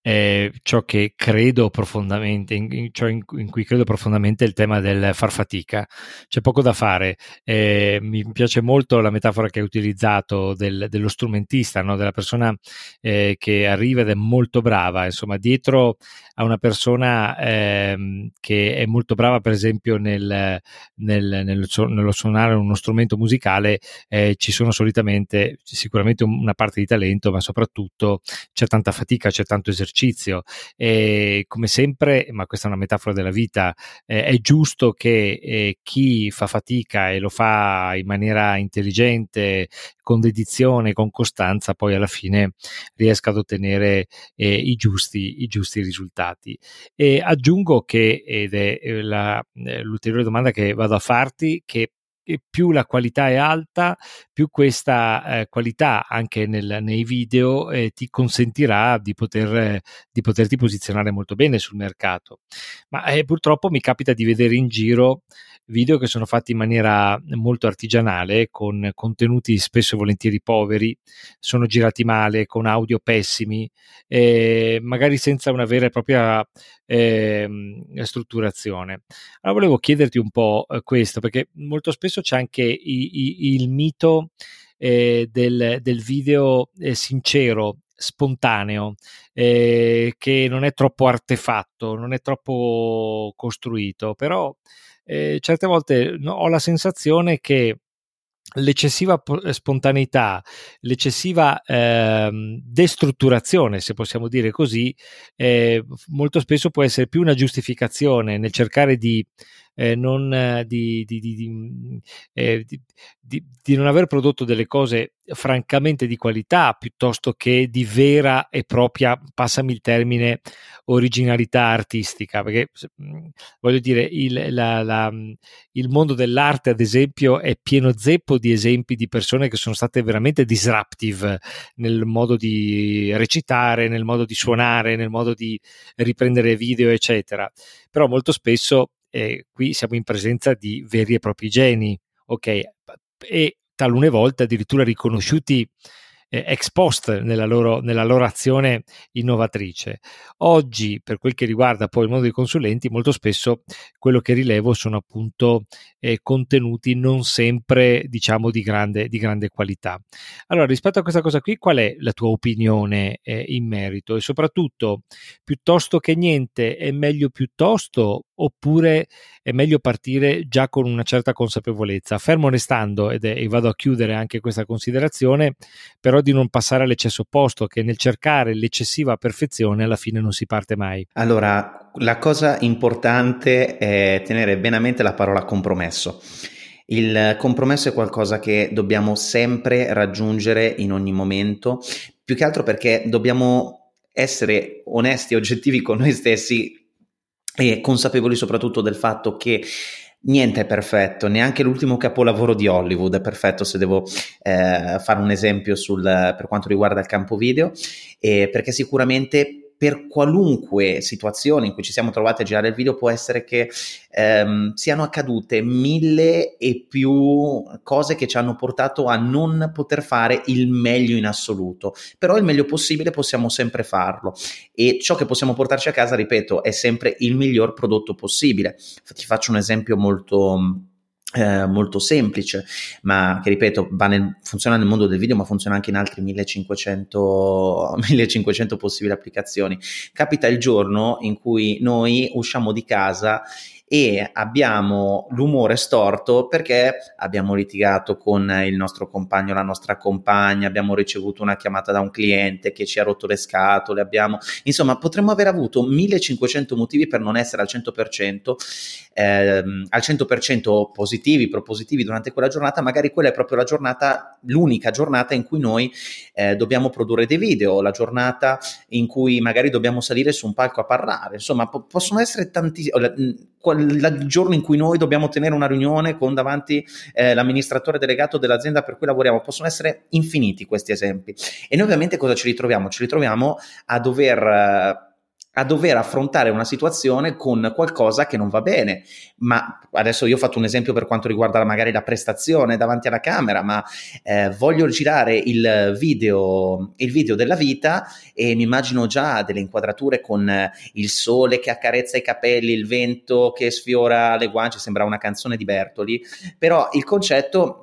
Speaker 3: è ciò che credo profondamente, in, ciò in, in, cui credo profondamente è il tema del far fatica. C'è poco da fare. Eh, mi piace molto la metafora che hai utilizzato del, dello strumentista, no? della persona eh, che arriva ed è molto brava, insomma, dietro a una persona eh, che è molto brava, per esempio, nel, nel, nel, nello suonare uno strumento musicale, eh, ci sono solitamente sicuramente una parte di talento, ma soprattutto c'è tanta fatica, c'è tanto esercizio. E come sempre, ma questa è una metafora della vita, eh, è giusto che eh, chi fa fatica e lo fa in maniera intelligente, con dedizione, con costanza, poi alla fine riesca ad ottenere eh, i, giusti, i giusti risultati. E aggiungo che, ed è eh, la, eh, l'ulteriore domanda che vado a farti, che più la qualità è alta, più questa eh, qualità anche nel, nei video eh, ti consentirà di, poter, eh, di, poterti posizionare molto bene sul mercato. Ma eh, purtroppo mi capita di vedere in giro video che sono fatti in maniera molto artigianale, con contenuti spesso e volentieri poveri, sono girati male, con audio pessimi, eh, magari senza una vera e propria eh, strutturazione. Allora volevo chiederti un po' eh, questo, perché molto spesso c'è anche i, i, il mito eh, del, del, video eh, sincero, spontaneo, eh, che non è troppo artefatto, non è troppo costruito, però eh, certe volte ho la sensazione che l'eccessiva eh, spontaneità, l'eccessiva eh, destrutturazione, se possiamo dire così, eh, molto spesso può essere più una giustificazione nel cercare di eh, non, eh, di, di, di, eh, di, non aver prodotto delle cose francamente di qualità piuttosto che di vera e propria, passami il termine, originalità artistica. Perché voglio dire, il, la, la, il mondo dell'arte, ad esempio, è pieno zeppo di esempi di persone che sono state veramente disruptive nel modo di recitare, nel modo di suonare, nel modo di riprendere video, eccetera. Però molto spesso eh, qui siamo in presenza di veri e propri geni, ok? E talune volte addirittura riconosciuti eh, ex post nella loro, nella loro, azione innovatrice. Oggi, per quel che riguarda poi il mondo dei consulenti, molto spesso quello che rilevo sono appunto eh, contenuti non sempre, diciamo, di grande, di grande, qualità. Allora, rispetto a questa cosa qui, qual è la tua opinione eh, in merito? E soprattutto, piuttosto che niente, è meglio piuttosto oppure è meglio partire già con una certa consapevolezza, fermo restando, ed è, e vado a chiudere anche questa considerazione, però di non passare all'eccesso opposto, che nel cercare l'eccessiva perfezione alla fine non si parte mai.
Speaker 2: Allora, la cosa importante è tenere bene a mente la parola compromesso. Il compromesso è qualcosa che dobbiamo sempre raggiungere in ogni momento, più che altro perché dobbiamo essere onesti e oggettivi con noi stessi e consapevoli soprattutto del fatto che niente è perfetto, neanche l'ultimo capolavoro di Hollywood è perfetto se devo eh, fare un esempio sul, per quanto riguarda il campo video, eh, perché sicuramente per qualunque situazione in cui ci siamo trovati a girare il video può essere che ehm, siano accadute mille e più cose che ci hanno portato a non poter fare il meglio in assoluto, però il meglio possibile possiamo sempre farlo e ciò che possiamo portarci a casa, ripeto, è sempre il miglior prodotto possibile. Ti faccio un esempio molto eh, molto semplice, ma che ripeto nel, funziona nel mondo del video, ma funziona anche in altri 1500, 1500 possibili applicazioni. Capita il giorno in cui noi usciamo di casa e abbiamo l'umore storto perché abbiamo litigato con il nostro compagno, la nostra compagna, abbiamo ricevuto una chiamata da un cliente che ci ha rotto le scatole, abbiamo, insomma, potremmo aver avuto 1500 motivi per non essere al 100%, ehm, al 100% positivi, propositivi durante quella giornata, magari quella è proprio la giornata, l'unica giornata in cui noi eh, dobbiamo produrre dei video, la giornata in cui magari dobbiamo salire su un palco a parlare, insomma, po- possono essere tantissimi il giorno in cui noi dobbiamo tenere una riunione con davanti eh, l'amministratore delegato dell'azienda per cui lavoriamo, possono essere infiniti questi esempi. E noi ovviamente cosa ci ritroviamo? Ci ritroviamo a dover... A dover affrontare una situazione con qualcosa che non va bene. Ma adesso io ho fatto un esempio per quanto riguarda magari la prestazione davanti alla camera, ma eh, voglio girare il video, il video della vita e mi immagino già delle inquadrature con il sole che accarezza i capelli, il vento che sfiora le guance, sembra una canzone di Bertoli, però il concetto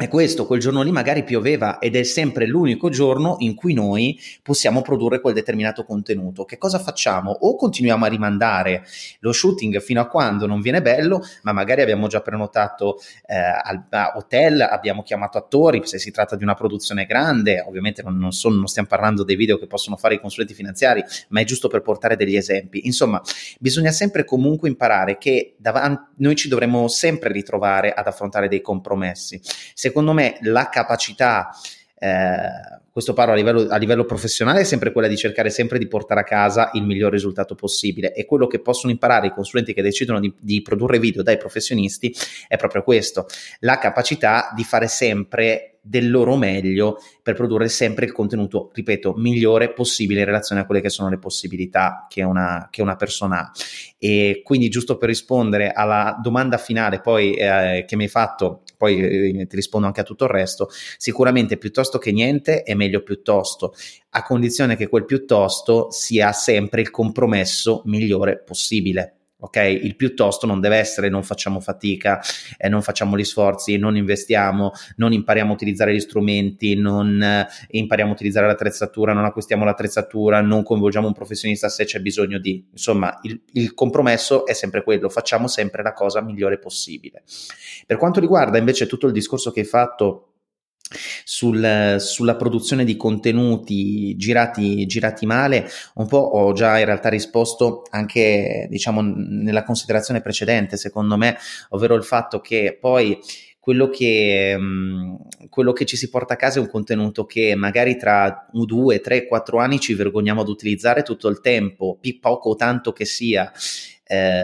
Speaker 2: è questo, quel giorno lì magari pioveva ed è sempre l'unico giorno in cui noi possiamo produrre quel determinato contenuto. Che cosa facciamo? O continuiamo a rimandare lo shooting fino a quando non viene bello, ma magari abbiamo già prenotato eh, al hotel, abbiamo chiamato attori, se si tratta di una produzione grande, ovviamente non, non, sono, non stiamo parlando dei video che possono fare i consulenti finanziari, ma è giusto per portare degli esempi. Insomma, bisogna sempre comunque imparare che davanti, noi ci dovremo sempre ritrovare ad affrontare dei compromessi. Se secondo me la capacità, eh, questo parlo a livello, a livello, professionale, è sempre quella di cercare sempre di portare a casa il miglior risultato possibile e quello che possono imparare i consulenti che decidono di, di produrre video dai professionisti è proprio questo, la capacità di fare sempre del loro meglio per produrre sempre il contenuto, ripeto, migliore possibile in relazione a quelle che sono le possibilità che una, che una persona ha. E quindi giusto per rispondere alla domanda finale poi eh, che mi hai fatto, poi eh, ti rispondo anche a tutto il resto, sicuramente piuttosto che niente è meglio piuttosto, a condizione che quel piuttosto sia sempre il compromesso migliore possibile ok? Il piuttosto non deve essere non facciamo fatica, eh, non facciamo gli sforzi, non investiamo, non impariamo a utilizzare gli strumenti, non eh, impariamo a utilizzare l'attrezzatura, non acquistiamo l'attrezzatura, non coinvolgiamo un professionista se c'è bisogno di. Insomma, il, il compromesso è sempre quello, facciamo sempre la cosa migliore possibile. Per quanto riguarda invece tutto il discorso che hai fatto sul, sulla produzione di contenuti girati, girati, male, un po' ho già in realtà risposto anche diciamo nella considerazione precedente, secondo me, ovvero il fatto che poi quello che, quello che ci si porta a casa è un contenuto che magari tra due, tre, quattro anni ci vergogniamo ad utilizzare tutto il tempo, poco o tanto che sia. Eh,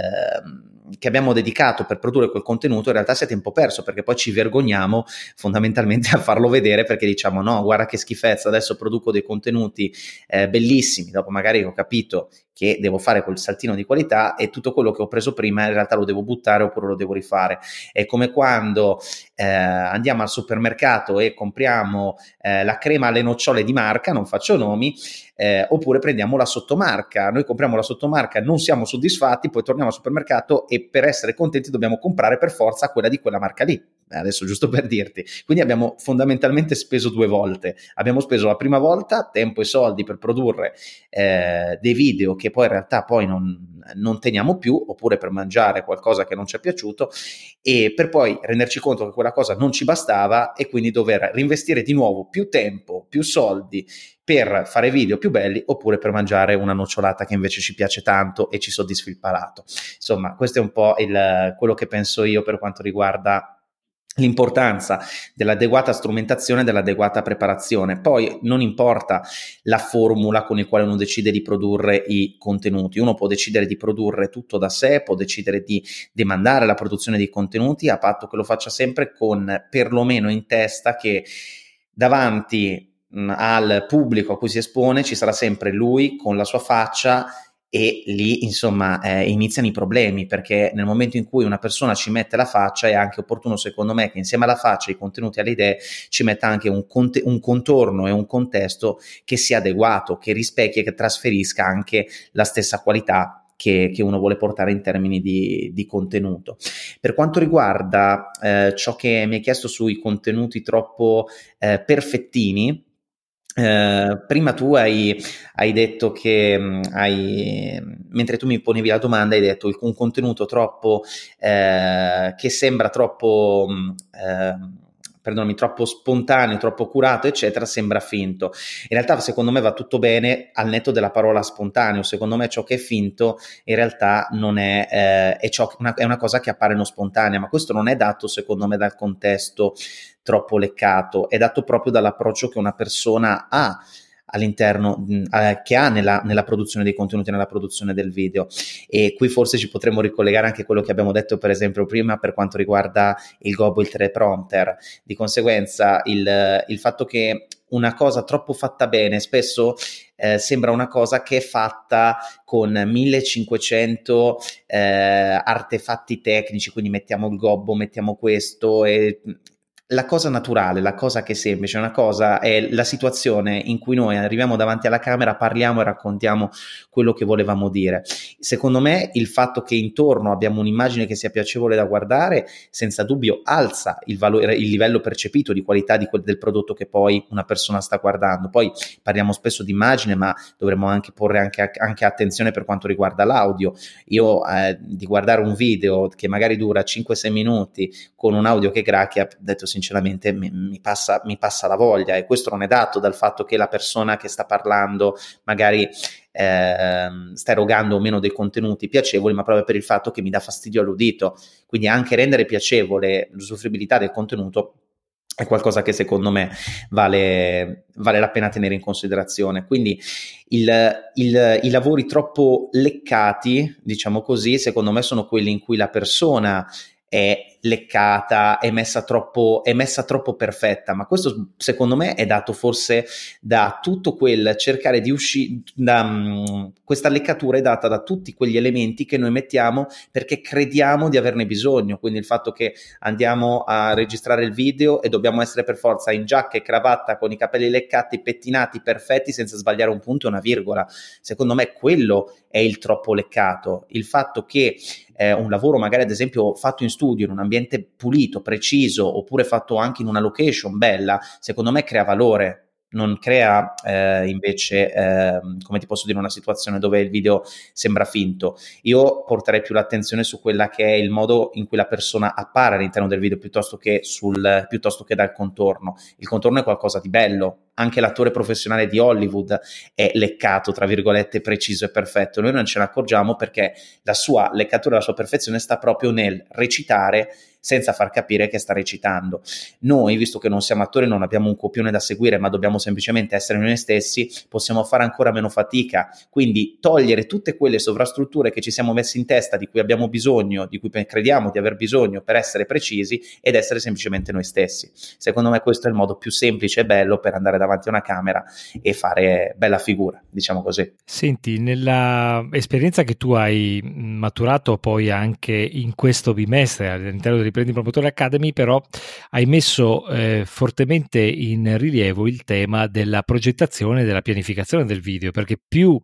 Speaker 2: che abbiamo dedicato per produrre quel contenuto in realtà sia tempo perso perché poi ci vergogniamo fondamentalmente a farlo vedere perché diciamo no guarda che schifezza adesso produco dei contenuti eh, bellissimi dopo magari ho capito che devo fare quel saltino di qualità e tutto quello che ho preso prima in realtà lo devo buttare oppure lo devo rifare. È come quando eh, andiamo al supermercato e compriamo eh, la crema alle nocciole di marca, non faccio nomi, eh, oppure prendiamo la sottomarca. Noi compriamo la sottomarca, non siamo soddisfatti, poi torniamo al supermercato e per essere contenti dobbiamo comprare per forza quella di quella marca lì. Adesso giusto per dirti. Quindi abbiamo fondamentalmente speso due volte. Abbiamo speso la prima volta tempo e soldi per produrre eh, dei video che poi in realtà poi non, non, teniamo più, oppure per mangiare qualcosa che non ci è piaciuto, e per poi renderci conto che quella cosa non ci bastava e quindi dover reinvestire di nuovo più tempo, più soldi per fare video più belli oppure per mangiare una nocciolata che invece ci piace tanto e ci soddisfi il palato. Insomma, questo è un po' il, quello che penso io per quanto riguarda l'importanza dell'adeguata strumentazione e dell'adeguata preparazione. Poi non importa la formula con la quale uno decide di produrre i contenuti, uno può decidere di produrre tutto da sé, può decidere di demandare la produzione di contenuti a patto che lo faccia sempre con perlomeno in testa che davanti al pubblico a cui si espone ci sarà sempre lui con la sua faccia e lì insomma eh, iniziano i problemi perché nel momento in cui una persona ci mette la faccia è anche opportuno secondo me che insieme alla faccia, ai contenuti, alle idee ci metta anche un, conte- un contorno e un contesto che sia adeguato, che rispecchi e che trasferisca anche la stessa qualità che, che, uno vuole portare in termini di, di contenuto. Per quanto riguarda eh, ciò che mi hai chiesto sui contenuti troppo eh, perfettini, eh, prima tu hai, hai detto che mm, hai, mentre tu mi ponevi la domanda hai detto un contenuto troppo eh, che sembra troppo mm, eh, perdonami, troppo spontaneo, troppo curato, eccetera, sembra finto. In realtà, secondo me va tutto bene al netto della parola spontaneo. Secondo me ciò che è finto in realtà non è, eh, è, ciò, una, è una cosa che appare non spontanea, ma questo non è dato, secondo me, dal contesto troppo leccato, è dato proprio dall'approccio che una persona ha all'interno eh, che ha nella, nella, produzione dei contenuti, nella produzione del video. E qui forse ci potremmo ricollegare anche a quello che abbiamo detto, per esempio, prima per quanto riguarda il Gobo, il teleprompter. Di conseguenza, il, il fatto che una cosa troppo fatta bene spesso eh, sembra una cosa che è fatta con 1500 eh, artefatti tecnici, quindi mettiamo il gobbo, mettiamo questo e la cosa naturale, la cosa che è semplice, una cosa è la situazione in cui noi arriviamo davanti alla camera, parliamo e raccontiamo quello che volevamo dire. Secondo me il fatto che intorno abbiamo un'immagine che sia piacevole da guardare, senza dubbio alza il, valore, il livello percepito di qualità di quel, del prodotto che poi una persona sta guardando. Poi parliamo spesso di immagine, ma dovremmo anche porre anche, anche attenzione per quanto riguarda l'audio. Io eh, di guardare un video che magari dura 5-6 minuti con un audio che gracchia, detto sinceramente mi, mi, passa, mi passa la voglia e questo non è dato dal fatto che la persona che sta parlando magari eh, sta erogando o meno dei contenuti piacevoli, ma proprio per il fatto che mi dà fastidio all'udito. Quindi anche rendere piacevole l'usufruibilità del contenuto è qualcosa che secondo me vale, vale la pena tenere in considerazione. Quindi il, il, i lavori troppo leccati, diciamo così, secondo me sono quelli in cui la persona è leccata, è messa troppo, è messa troppo perfetta, ma questo secondo me è dato forse da tutto quel cercare di uscire, um, questa leccatura è data da tutti quegli elementi che noi mettiamo perché crediamo di averne bisogno, quindi il fatto che andiamo a registrare il video e dobbiamo essere per forza in giacca e cravatta con i capelli leccati, pettinati, perfetti, senza sbagliare un punto e una virgola. Secondo me quello è il troppo leccato, il fatto che eh, un lavoro magari ad esempio fatto in studio in un ambiente ambiente pulito, preciso, oppure fatto anche in una location bella, secondo me crea valore non crea eh, invece, eh, come ti posso dire, una situazione dove il video sembra finto. Io porterei più l'attenzione su quella che è il modo in cui la persona appare all'interno del video piuttosto che, sul, piuttosto che dal contorno. Il contorno è qualcosa di bello, anche l'attore professionale di Hollywood è leccato, tra virgolette, preciso e perfetto. Noi non ce ne accorgiamo perché la sua leccatura, la sua perfezione sta proprio nel recitare senza far capire che sta recitando. Noi, visto che non siamo attori, non abbiamo un copione da seguire, ma dobbiamo semplicemente essere noi stessi, possiamo fare ancora meno fatica. Quindi togliere tutte quelle sovrastrutture che ci siamo messi in testa, di cui abbiamo bisogno, di cui crediamo di aver bisogno per essere precisi ed essere semplicemente noi stessi. Secondo me questo è il modo più semplice e bello per andare davanti a una camera e fare bella figura, diciamo così.
Speaker 3: Senti, nella esperienza che tu hai maturato poi anche in questo bimestre all'interno del Riprendi Promotore Academy, però hai messo eh, fortemente in rilievo il tema della progettazione e della pianificazione del video, perché più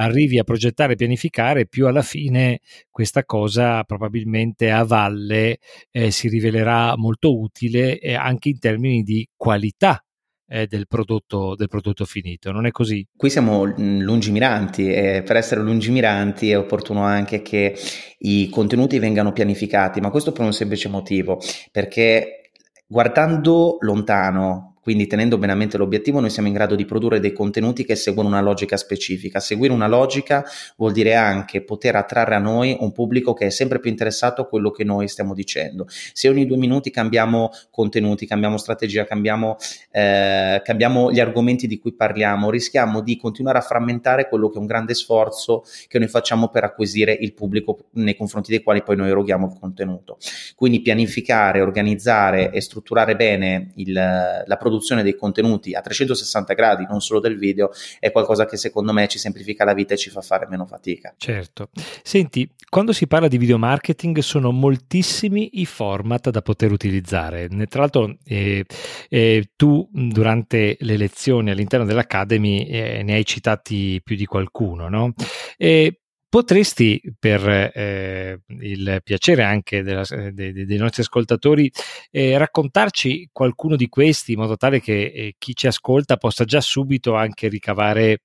Speaker 3: arrivi a progettare e pianificare, più alla fine questa cosa probabilmente a valle eh, si rivelerà molto utile eh, anche in termini di qualità del, prodotto, del, prodotto, finito, non è così?
Speaker 2: Qui siamo mm, lungimiranti e per essere lungimiranti è opportuno anche che i contenuti vengano pianificati, ma questo per un semplice motivo, perché guardando lontano quindi tenendo bene a mente l'obiettivo noi siamo in grado di produrre dei contenuti che seguono una logica specifica. Seguire una logica vuol dire anche poter attrarre a noi un pubblico che è sempre più interessato a quello che noi stiamo dicendo. Se ogni due minuti cambiamo contenuti, cambiamo strategia, cambiamo, eh, cambiamo gli argomenti di cui parliamo, rischiamo di continuare a frammentare quello che è un grande sforzo che noi facciamo per acquisire il pubblico nei confronti dei quali poi noi eroghiamo il contenuto. Quindi pianificare, organizzare e strutturare bene il, la produzione produzione dei contenuti a 360 gradi, non solo del video, è qualcosa che secondo me ci semplifica la vita e ci fa fare meno fatica.
Speaker 3: Certo. Senti, quando si parla di video marketing sono moltissimi i format da poter utilizzare. Tra l'altro eh, eh, tu durante le lezioni all'interno dell'Academy eh, ne hai citati più di qualcuno, no? E Potresti, per eh, il piacere anche della, de, de, dei nostri ascoltatori, eh, raccontarci qualcuno di questi in modo tale che eh, chi ci ascolta possa già subito anche ricavare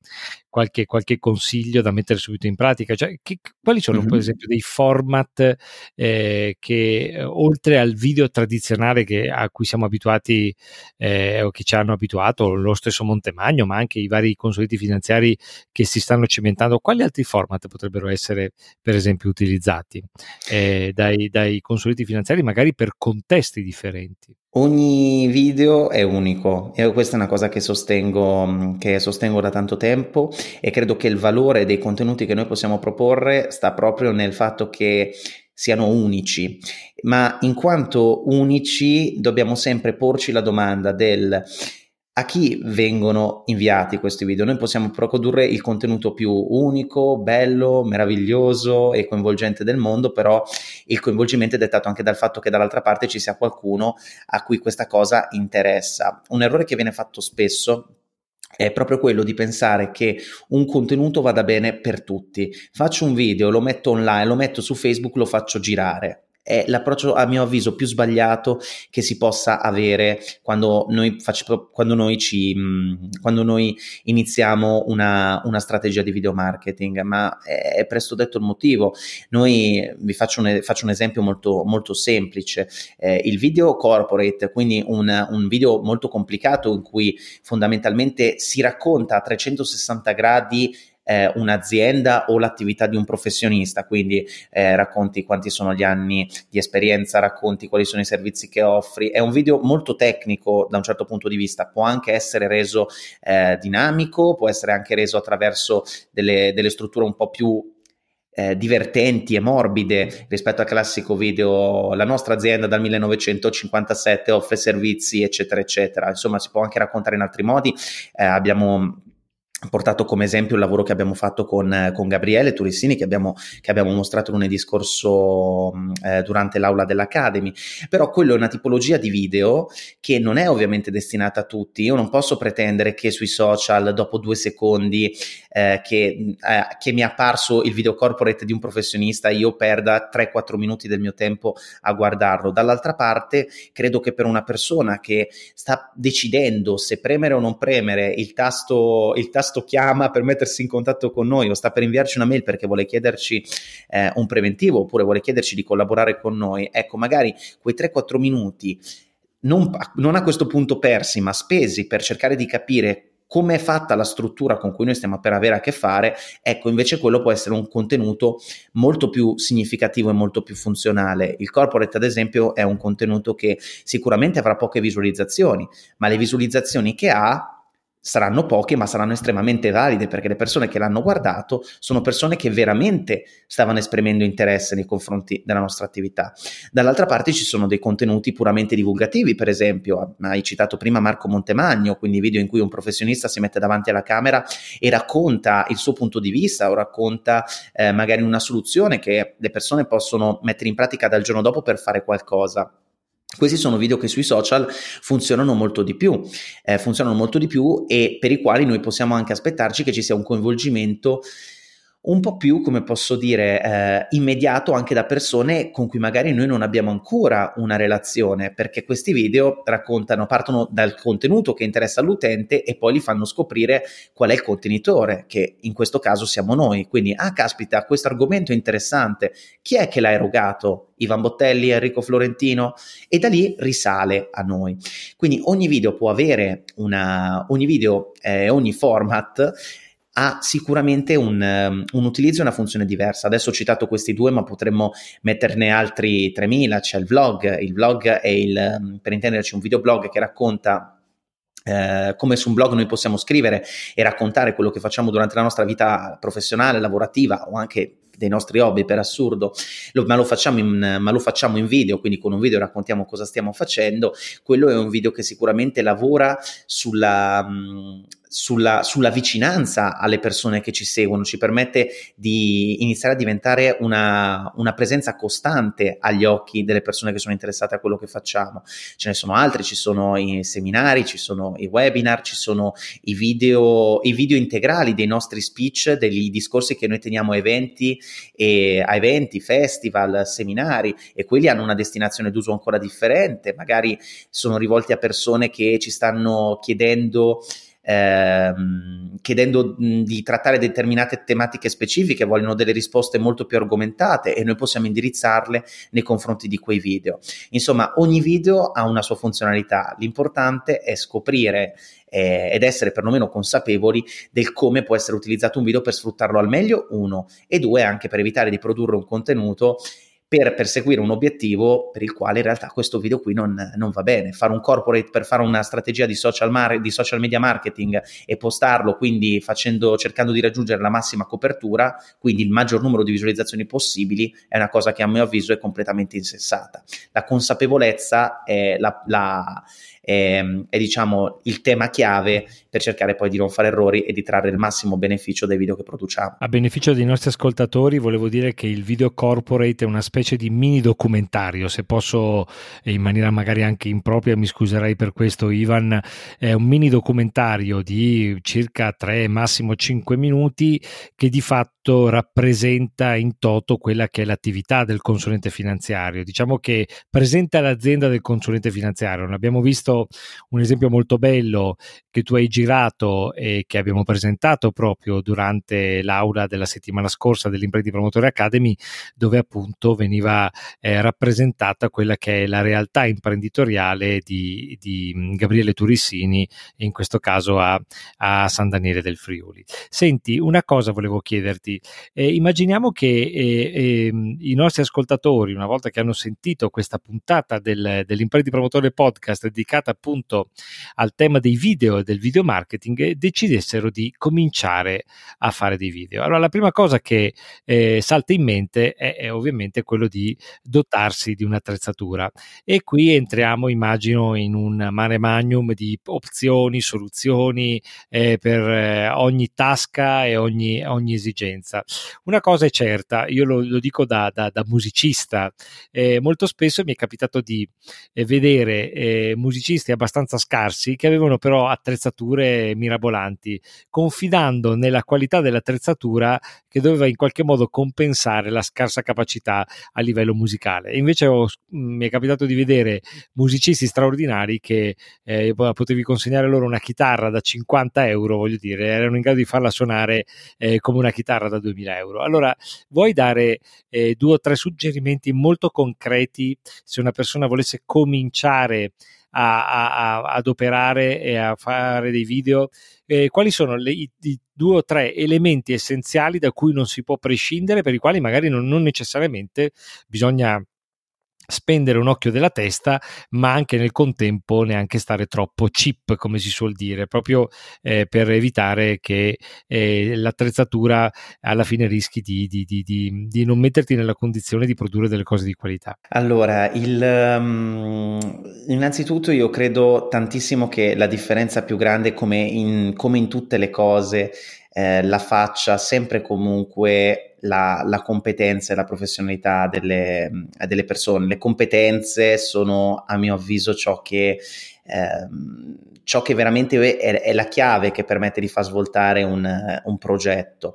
Speaker 3: qualche, qualche consiglio da mettere subito in pratica? Cioè, che, quali sono, mm-hmm. per esempio, dei format eh, che oltre al video tradizionale che, a cui siamo abituati eh, o che ci hanno abituato, lo stesso Montemagno, ma anche i vari consulenti finanziari che si stanno cimentando, quali altri format potrebbero potrebbero essere per esempio utilizzati eh, dai, dai consulenti finanziari magari per contesti differenti.
Speaker 2: Ogni video è unico e questa è una cosa che sostengo, che sostengo, da tanto tempo e credo che il valore dei contenuti che noi possiamo proporre sta proprio nel fatto che siano unici, ma in quanto unici dobbiamo sempre porci la domanda del a chi vengono inviati questi video? Noi possiamo produrre il contenuto più unico, bello, meraviglioso e coinvolgente del mondo, però il coinvolgimento è dettato anche dal fatto che dall'altra parte ci sia qualcuno a cui questa cosa interessa. Un errore che viene fatto spesso è proprio quello di pensare che un contenuto vada bene per tutti. Faccio un video, lo metto online, lo metto su Facebook, lo faccio girare è l'approccio a mio avviso più sbagliato che si possa avere quando noi, faccio, quando noi, ci, quando noi iniziamo una, una, strategia di video marketing, ma è presto detto il motivo. Noi vi faccio un, faccio un esempio molto, molto semplice. Eh, il video corporate, quindi un, un video molto complicato in cui fondamentalmente si racconta a 360 gradi eh, un'azienda o l'attività di un professionista, quindi eh, racconti quanti sono gli anni di esperienza, racconti quali sono i servizi che offri. È un video molto tecnico da un certo punto di vista, può anche essere reso eh, dinamico, può essere anche reso attraverso delle, delle strutture un po' più eh, divertenti e morbide rispetto al classico video la nostra azienda dal 1957 offre servizi eccetera eccetera. Insomma si può anche raccontare in altri modi. Eh, abbiamo portato come esempio il lavoro che abbiamo fatto con, con Gabriele Turissini che abbiamo, che abbiamo, mostrato lunedì scorso eh, durante l'aula dell'Academy. Però quello è una tipologia di video che non è ovviamente destinata a tutti. Io non posso pretendere che sui social dopo due secondi eh, che, eh, che, mi è apparso il video corporate di un professionista io perda 3-4 minuti del mio tempo a guardarlo. Dall'altra parte credo che per una persona che sta decidendo se premere o non premere il tasto, il tasto tasto chiama per mettersi in contatto con noi o sta per inviarci una mail perché vuole chiederci eh, un preventivo oppure vuole chiederci di collaborare con noi, ecco, magari quei 3-4 minuti non, non a questo punto persi, ma spesi per cercare di capire come è fatta la struttura con cui noi stiamo per avere a che fare, ecco invece quello può essere un contenuto molto più significativo e molto più funzionale. Il corporate ad esempio è un contenuto che sicuramente avrà poche visualizzazioni, ma le visualizzazioni che ha saranno poche, ma saranno estremamente valide perché le persone che l'hanno guardato sono persone che veramente stavano esprimendo interesse nei confronti della nostra attività. Dall'altra parte ci sono dei contenuti puramente divulgativi, per esempio, hai citato prima Marco Montemagno, quindi video in cui un professionista si mette davanti alla camera e racconta il suo punto di vista o racconta eh, magari una soluzione che le persone possono mettere in pratica dal giorno dopo per fare qualcosa. Questi sono video che sui social funzionano molto di più, eh, funzionano molto di più e per i quali noi possiamo anche aspettarci che ci sia un coinvolgimento un po' più, come posso dire, eh, immediato anche da persone con cui magari noi non abbiamo ancora una relazione, perché questi video raccontano, partono dal contenuto che interessa all'utente e poi gli fanno scoprire qual è il contenitore, che in questo caso siamo noi. Quindi, ah, caspita, questo argomento è interessante. Chi è che l'ha erogato? Ivan Bottelli, Enrico Florentino? E da lì risale a noi. Quindi ogni video può avere una, ogni video, eh, ogni format ha sicuramente un, um, un, utilizzo e una funzione diversa. Adesso ho citato questi due, ma potremmo metterne altri 3000. C'è il vlog, il vlog è il, um, per intenderci, un videoblog che racconta eh, come su un blog noi possiamo scrivere e raccontare quello che facciamo durante la nostra vita professionale, lavorativa o anche dei nostri hobby per assurdo, lo, ma, lo in, ma, lo facciamo in, video, quindi con un video raccontiamo cosa stiamo facendo, quello è un video che sicuramente lavora sulla, mh, sulla, sulla, vicinanza alle persone che ci seguono, ci permette di iniziare a diventare una, una, presenza costante agli occhi delle persone che sono interessate a quello che facciamo. Ce ne sono altri, ci sono i seminari, ci sono i webinar, ci sono i video, i video integrali dei nostri speech, degli discorsi che noi teniamo a eventi, e, a eventi, festival, seminari e quelli hanno una destinazione d'uso ancora differente, magari sono rivolti a persone che ci stanno chiedendo ehm, chiedendo di trattare determinate tematiche specifiche, vogliono delle risposte molto più argomentate e noi possiamo indirizzarle nei confronti di quei video. Insomma, ogni video ha una sua funzionalità, l'importante è scoprire eh, ed essere perlomeno consapevoli del come può essere utilizzato un video per sfruttarlo al meglio, uno, e due, anche per evitare di produrre un contenuto per perseguire un obiettivo per il quale in realtà questo video qui non, non va bene. Fare un corporate per fare una strategia di social, mar- di social media marketing e postarlo quindi facendo, cercando di raggiungere la massima copertura, quindi il maggior numero di visualizzazioni possibili, è una cosa che a mio avviso è completamente insensata. La consapevolezza è la, la è, è diciamo il tema chiave per cercare poi di non fare errori e di trarre il massimo beneficio dai video che produciamo.
Speaker 3: A beneficio dei nostri ascoltatori volevo dire che il video corporate è una specie di mini documentario, se posso in maniera magari anche impropria, mi scuserei per questo Ivan, è un mini documentario di circa 3 massimo 5 minuti che di fatto rappresenta in toto quella che è l'attività del consulente finanziario. Diciamo che presenta l'azienda del consulente finanziario. L'abbiamo visto visto un esempio molto bello che tu hai girato e che abbiamo presentato proprio durante l'aula della settimana scorsa dell'Imprendi Promotori Academy, dove appunto veniva eh, rappresentata quella che è la realtà imprenditoriale di, di mm, Gabriele Turissini, in questo caso a, a, San Daniele del Friuli. Senti, una cosa volevo chiederti, eh, immaginiamo che eh, ehm, i nostri ascoltatori, una volta che hanno sentito questa puntata del, dell'Imprendi Promotore Podcast dedicata dedicata appunto al tema dei video e del video marketing decidessero di cominciare a fare dei video. Allora la prima cosa che eh, salta in mente è, è, ovviamente quello di dotarsi di un'attrezzatura e qui entriamo immagino in un mare magnum di opzioni, soluzioni eh, per eh, ogni tasca e ogni, ogni, esigenza. Una cosa è certa, io lo, lo dico da, da, da musicista, eh, molto spesso mi è capitato di eh, vedere eh, musicisti musicisti abbastanza scarsi che avevano però attrezzature mirabolanti, confidando nella qualità dell'attrezzatura che doveva in qualche modo compensare la scarsa capacità a livello musicale. Invece ho, mm, mi è capitato di vedere musicisti straordinari che eh, potevi consegnare loro una chitarra da 50 euro, voglio dire, erano in grado di farla suonare eh, come una chitarra da 2000 euro. Allora, vuoi dare eh, due o tre suggerimenti molto concreti se una persona volesse cominciare a, a, ad operare e a fare dei video, eh, quali sono le, i, i, due o tre elementi essenziali da cui non si può prescindere, per i quali magari non, non necessariamente bisogna spendere un occhio della testa, ma anche nel contempo neanche stare troppo cheap, come si suol dire, proprio eh, per evitare che eh, l'attrezzatura alla fine rischi di, di, di, di, non metterti nella condizione di produrre delle cose di qualità.
Speaker 2: Allora, il, um, innanzitutto io credo tantissimo che la differenza più grande, come in, come in tutte le cose, eh, la faccia sempre comunque la, la, competenza e la professionalità delle, delle, persone. Le competenze sono, a mio avviso, ciò che, ehm, ciò che veramente è, è, la chiave che permette di far svoltare un, un progetto.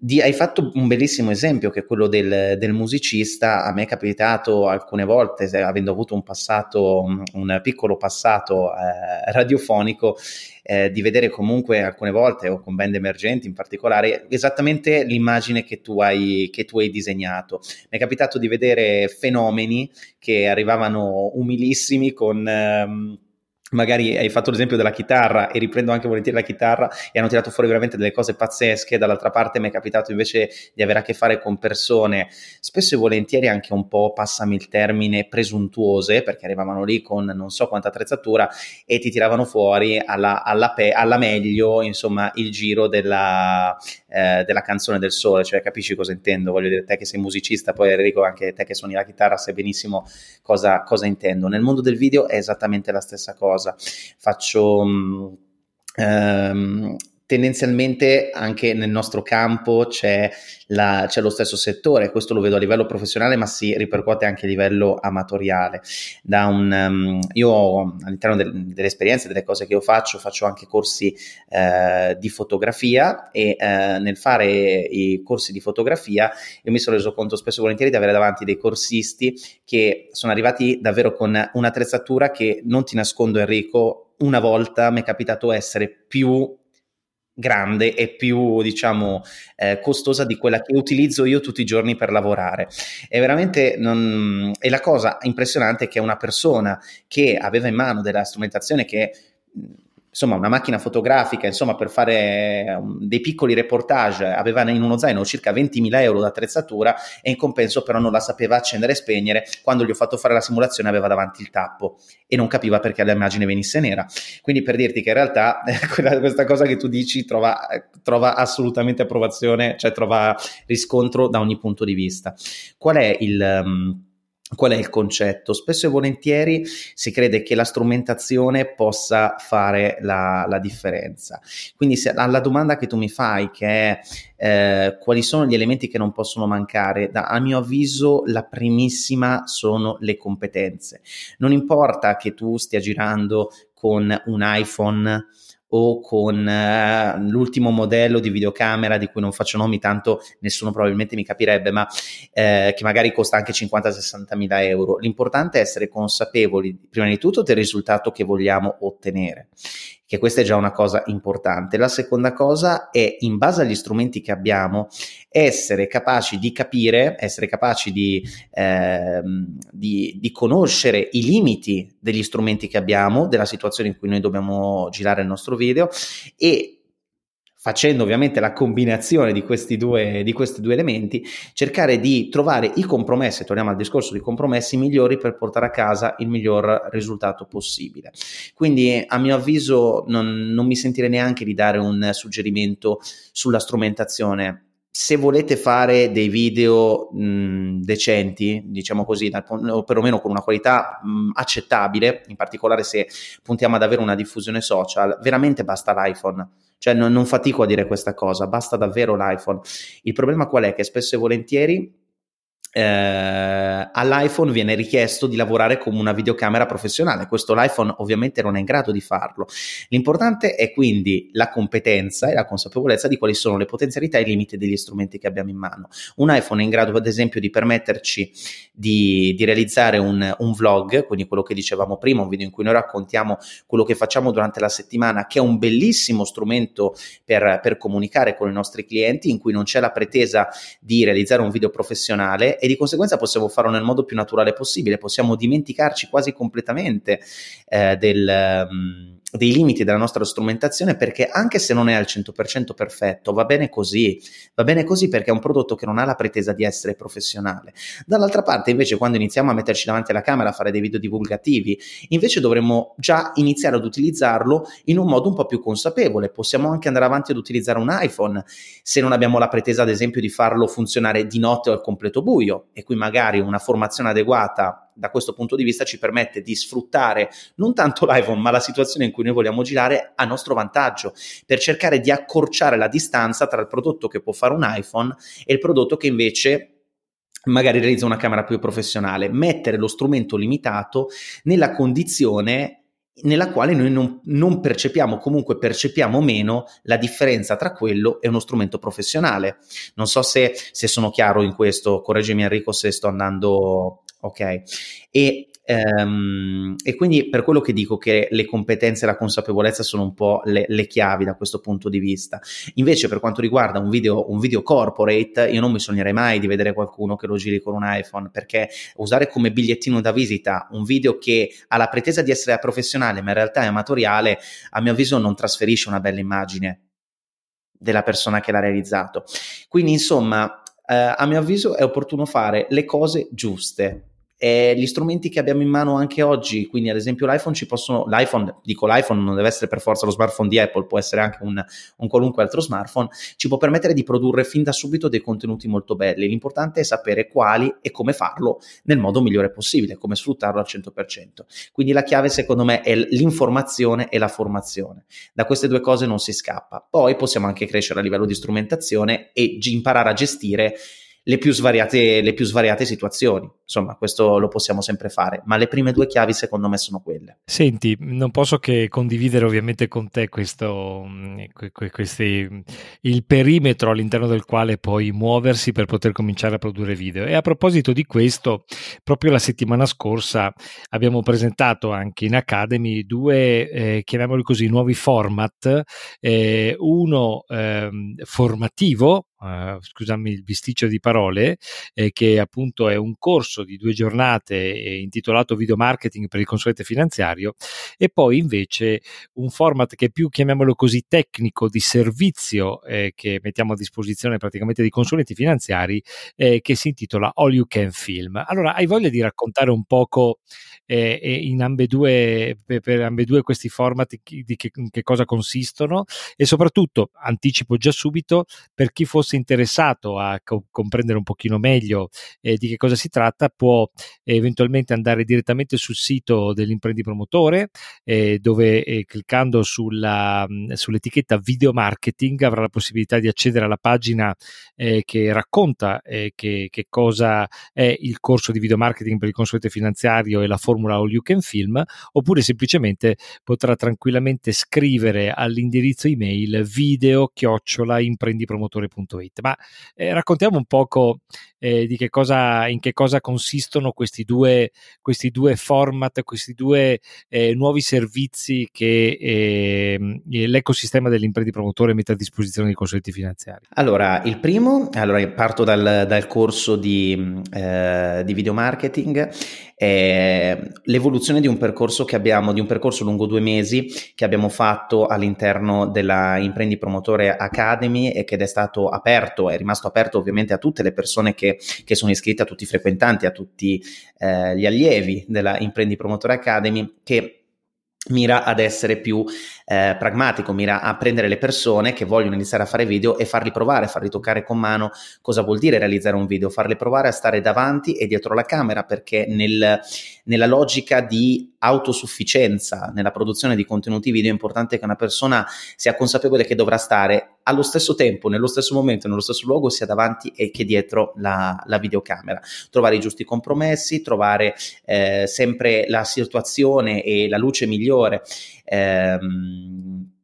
Speaker 2: Di, hai fatto un bellissimo esempio che è quello del, del, musicista. A me è capitato alcune volte, avendo avuto un passato, un piccolo passato eh, radiofonico, eh, di vedere comunque alcune volte, o con band emergenti in particolare, esattamente l'immagine che tu hai, che tu hai disegnato. Mi è capitato di vedere fenomeni che arrivavano umilissimi con. Ehm, magari hai fatto l'esempio della chitarra e riprendo anche volentieri la chitarra e hanno tirato fuori veramente delle cose pazzesche, dall'altra parte mi è capitato invece di avere a che fare con persone spesso e volentieri anche un po', passami il termine, presuntuose, perché arrivavano lì con non so quanta attrezzatura e ti tiravano fuori alla, alla, pe- alla meglio, insomma, il giro della, eh, della canzone del sole, cioè capisci cosa intendo, voglio dire te che sei musicista, poi Enrico anche te che suoni la chitarra sai benissimo cosa, cosa intendo. Nel mondo del video è esattamente la stessa cosa cosa. Faccio... Mm, ehm, tendenzialmente anche nel nostro campo c'è, la, c'è, lo stesso settore, questo lo vedo a livello professionale ma si ripercuote anche a livello amatoriale. Un, um, io all'interno del, delle esperienze, delle cose che io faccio, faccio anche corsi eh, di fotografia e eh, nel fare i corsi di fotografia io mi sono reso conto spesso e volentieri di avere davanti dei corsisti che sono arrivati davvero con un'attrezzatura che non ti nascondo Enrico, una volta mi è capitato essere più grande e più, diciamo, eh, costosa di quella che utilizzo io tutti i giorni per lavorare. E veramente non... E la cosa impressionante è che una persona che aveva in mano della strumentazione che insomma una macchina fotografica, insomma per fare um, dei piccoli reportage, aveva in uno zaino circa 20.000 euro d'attrezzatura e in compenso però non la sapeva accendere e spegnere, quando gli ho fatto fare la simulazione aveva davanti il tappo e non capiva perché l'immagine venisse nera. Quindi per dirti che in realtà questa cosa che tu dici trova, trova assolutamente approvazione, cioè trova riscontro da ogni punto di vista. Qual è il... Um, Qual è il concetto? Spesso e volentieri si crede che la strumentazione possa fare la, la differenza. Quindi se, alla domanda che tu mi fai, che è eh, quali sono gli elementi che non possono mancare, da, a mio avviso la primissima sono le competenze. Non importa che tu stia girando con un iPhone o con uh, l'ultimo modello di videocamera di cui non faccio nomi, tanto nessuno probabilmente mi capirebbe, ma eh, che magari costa anche 50-60 mila euro. L'importante è essere consapevoli, prima di tutto, del risultato che vogliamo ottenere che questa è già una cosa importante. La seconda cosa è, in base agli strumenti che abbiamo, essere capaci di capire, essere capaci di, eh, di, di conoscere i limiti degli strumenti che abbiamo, della situazione in cui noi dobbiamo girare il nostro video e facendo ovviamente la combinazione di questi, due, di questi due elementi, cercare di trovare i compromessi, torniamo al discorso di compromessi migliori per portare a casa il miglior risultato possibile. Quindi a mio avviso non, non mi sentirei neanche di dare un suggerimento sulla strumentazione se volete fare dei video mh, decenti, diciamo così, o perlomeno con una qualità mh, accettabile, in particolare se puntiamo ad avere una diffusione social, veramente basta l'iPhone. Cioè non, non fatico a dire questa cosa, basta davvero l'iPhone. Il problema qual è? Che spesso e volentieri eh, all'iPhone viene richiesto di lavorare come una videocamera professionale. Questo l'iPhone ovviamente non è in grado di farlo. L'importante è quindi la competenza e la consapevolezza di quali sono le potenzialità e i limiti degli strumenti che abbiamo in mano. Un iPhone è in grado, ad esempio, di permetterci di, di realizzare un, un, vlog, quindi quello che dicevamo prima, un video in cui noi raccontiamo quello che facciamo durante la settimana, che è un bellissimo strumento per, per comunicare con i nostri clienti, in cui non c'è la pretesa di realizzare un video professionale e di conseguenza possiamo farlo nel modo più naturale possibile, possiamo dimenticarci quasi completamente eh, del... Um, dei limiti della nostra strumentazione perché anche se non è al 100% perfetto va bene così, va bene così perché è un prodotto che non ha la pretesa di essere professionale. Dall'altra parte invece quando iniziamo a metterci davanti alla camera a fare dei video divulgativi, invece dovremmo già iniziare ad utilizzarlo in un modo un po' più consapevole, possiamo anche andare avanti ad utilizzare un iPhone se non abbiamo la pretesa ad esempio di farlo funzionare di notte o al completo buio e qui magari una formazione adeguata da questo punto di vista ci permette di sfruttare non tanto l'iPhone, ma la situazione in cui noi vogliamo girare a nostro vantaggio, per cercare di accorciare la distanza tra il prodotto che può fare un iPhone e il prodotto che invece magari realizza una camera più professionale, mettere lo strumento limitato nella condizione nella quale noi non, non, percepiamo, comunque percepiamo meno la differenza tra quello e uno strumento professionale. Non so se, se sono chiaro in questo, correggimi Enrico se sto andando ok? E, um, e, quindi per quello che dico che le competenze e la consapevolezza sono un po' le, le, chiavi da questo punto di vista. Invece per quanto riguarda un video, un video corporate, io non mi sognerei mai di vedere qualcuno che lo giri con un iPhone, perché usare come bigliettino da visita un video che ha la pretesa di essere professionale, ma in realtà è amatoriale, a mio avviso non trasferisce una bella immagine della persona che l'ha realizzato. Quindi, insomma, eh, a mio avviso è opportuno fare le cose giuste Eh, gli strumenti che abbiamo in mano anche oggi, quindi ad esempio l'iPhone ci possono, l'iPhone, dico l'iPhone non deve essere per forza lo smartphone di Apple, può essere anche un, un qualunque altro smartphone, ci può permettere di produrre fin da subito dei contenuti molto belli. L'importante è sapere quali e come farlo nel modo migliore possibile, come sfruttarlo al 100%. Quindi la chiave secondo me è l'informazione e la formazione. Da queste due cose non si scappa. Poi possiamo anche crescere a livello di strumentazione e imparare a gestire le più, svariate, le più svariate situazioni. Insomma, questo lo possiamo sempre fare, ma le prime due chiavi secondo me sono quelle.
Speaker 3: Senti, non posso che condividere ovviamente con te questo, questi, il perimetro all'interno del quale puoi muoversi per poter cominciare a produrre video. E a proposito di questo, proprio la settimana scorsa abbiamo presentato anche in Academy due, eh, chiamiamoli così, nuovi format, eh, uno eh, formativo Scusami il bisticcio di parole, eh, che appunto è un corso di due giornate eh, intitolato Video Marketing per il consulente finanziario e poi invece un format che è più, chiamiamolo così, tecnico di servizio eh, che mettiamo a disposizione praticamente dei consulenti finanziari eh, che si intitola All You Can Film. Allora, hai voglia di raccontare un poco eh, in ambedue, per, per ambedue questi format di che, che cosa consistono e soprattutto, anticipo già subito, per chi fosse fosse interessato a co- comprendere un pochino meglio eh, di che cosa si tratta, può eventualmente andare direttamente sul sito dell'imprenditore eh, dove eh, cliccando sulla, sull'etichetta video marketing avrà la possibilità di accedere alla pagina eh, che racconta eh, che, che, cosa è il corso di video marketing per il consulente finanziario e la formula All You Can Film oppure semplicemente potrà tranquillamente scrivere all'indirizzo email video chiocciola imprendipromotore.it Ma eh, raccontiamo un poco eh, di che cosa, in che cosa consistono questi due, questi due format, questi due eh, nuovi servizi che ehm, l'ecosistema dell'imprenditore mette a disposizione dei consulenti finanziari.
Speaker 2: Allora, il primo, allora parto dal, dal corso di, eh, di video marketing eh, l'evoluzione di un percorso che abbiamo, di un percorso lungo due mesi che abbiamo fatto all'interno della Imprendi Promotore Academy e che è stato aperto, è rimasto aperto ovviamente a tutte le persone che, che sono iscritte, a tutti i frequentanti, a tutti eh, gli allievi della Imprendi Promotore Academy che mira ad essere più eh, pragmatico, mira a prendere le persone che vogliono iniziare a fare video e farli provare, farli toccare con mano cosa vuol dire realizzare un video, farli provare a stare davanti e dietro la camera, perché nel, nella logica di autosufficienza nella produzione di contenuti video è importante che una persona sia consapevole che dovrà stare allo stesso tempo, nello stesso momento, nello stesso luogo, sia davanti e che dietro la, la videocamera. Trovare i giusti compromessi, trovare eh, sempre la situazione e la luce migliore. Ehm,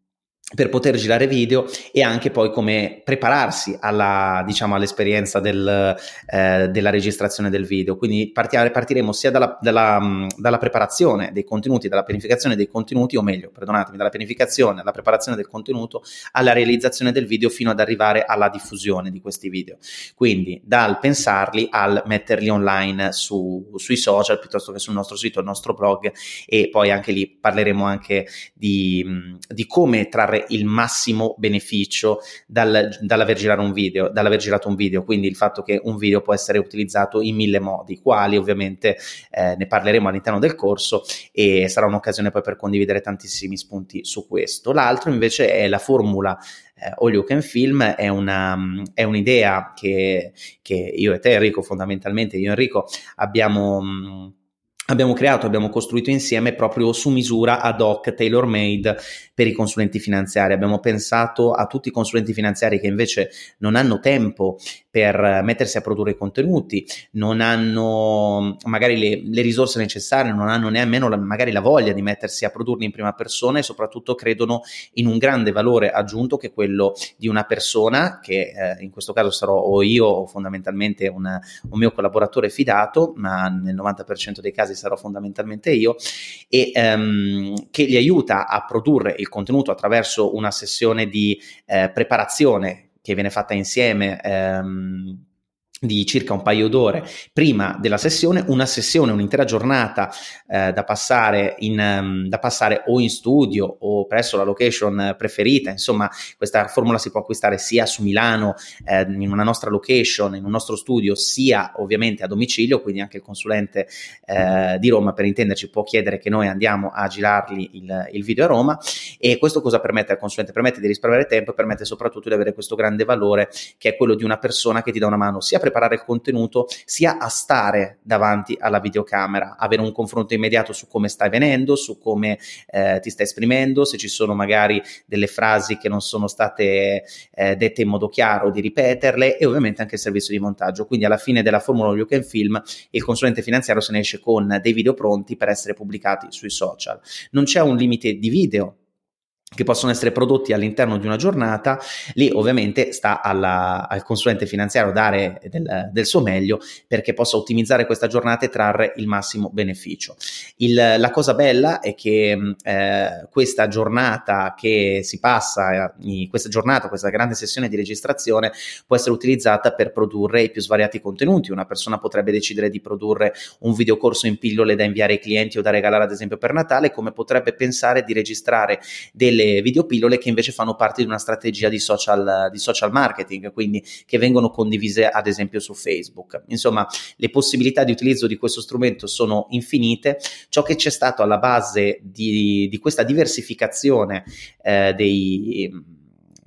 Speaker 2: per poter girare video e anche poi come prepararsi alla, diciamo, all'esperienza del, eh, della registrazione del video. Quindi partire, partiremo sia dalla, dalla, dalla, preparazione dei contenuti, dalla pianificazione dei contenuti, o meglio, perdonatemi, dalla pianificazione alla preparazione del contenuto alla realizzazione del video fino ad arrivare alla diffusione di questi video. Quindi dal pensarli al metterli online su, sui social piuttosto che sul nostro sito, il nostro blog e poi anche lì parleremo anche di, di come trarre il massimo beneficio dal, dall'aver, girato un video, dall'aver girato un video, quindi il fatto che un video può essere utilizzato in mille modi, quali ovviamente eh, ne parleremo all'interno del corso e sarà un'occasione poi per condividere tantissimi spunti su questo. L'altro invece è la formula eh, All You Can Film, è, una, è un'idea che, che, io e te Enrico fondamentalmente, io e Enrico abbiamo... Mh, abbiamo creato, abbiamo costruito insieme proprio su misura ad hoc, tailor made per i consulenti finanziari. Abbiamo pensato a tutti i consulenti finanziari che invece non hanno tempo per mettersi a produrre contenuti, non hanno magari le, le risorse necessarie, non hanno nemmeno la, magari la voglia di mettersi a produrli in prima persona e soprattutto credono in un grande valore aggiunto che è quello di una persona, che eh, in questo caso sarò o io o fondamentalmente una, un mio collaboratore fidato, ma nel 90% dei casi sarò fondamentalmente io, e ehm, che li aiuta a produrre il contenuto attraverso una sessione di eh, preparazione che viene fatta insieme. Ehm, di circa un paio d'ore prima della sessione, una sessione, un'intera giornata eh, da, passare in, um, da passare o in studio o presso la location preferita, insomma questa formula si può acquistare sia su Milano eh, in una nostra location, in un nostro studio, sia ovviamente a domicilio, quindi anche il consulente eh, di Roma per intenderci può chiedere che noi andiamo a girargli il, il video a Roma. E questo cosa permette al consulente? Permette di risparmiare tempo e permette soprattutto di avere questo grande valore che è quello di una persona che ti dà una mano sia per preparare il contenuto, sia a stare davanti alla videocamera, avere un confronto immediato su come stai venendo, su come eh, ti stai esprimendo, se ci sono magari delle frasi che non sono state eh, dette in modo chiaro, di ripeterle e ovviamente anche il servizio di montaggio. Quindi alla fine della formula You Can Film il consulente finanziario se ne esce con dei video pronti per essere pubblicati sui social. Non c'è un limite di video che possono essere prodotti all'interno di una giornata, lì ovviamente sta alla, al consulente finanziario dare del, del, suo meglio perché possa ottimizzare questa giornata e trarre il massimo beneficio. Il, la cosa bella è che eh, questa giornata che si passa, eh, questa giornata, questa grande sessione di registrazione può essere utilizzata per produrre i più svariati contenuti. Una persona potrebbe decidere di produrre un videocorso in pillole da inviare ai clienti o da regalare ad esempio per Natale, come potrebbe pensare di registrare delle delle videopillole che invece fanno parte di una strategia di social, di social marketing, quindi che vengono condivise ad esempio su Facebook. Insomma, le possibilità di utilizzo di questo strumento sono infinite. Ciò che c'è stato alla base di, di questa diversificazione eh, dei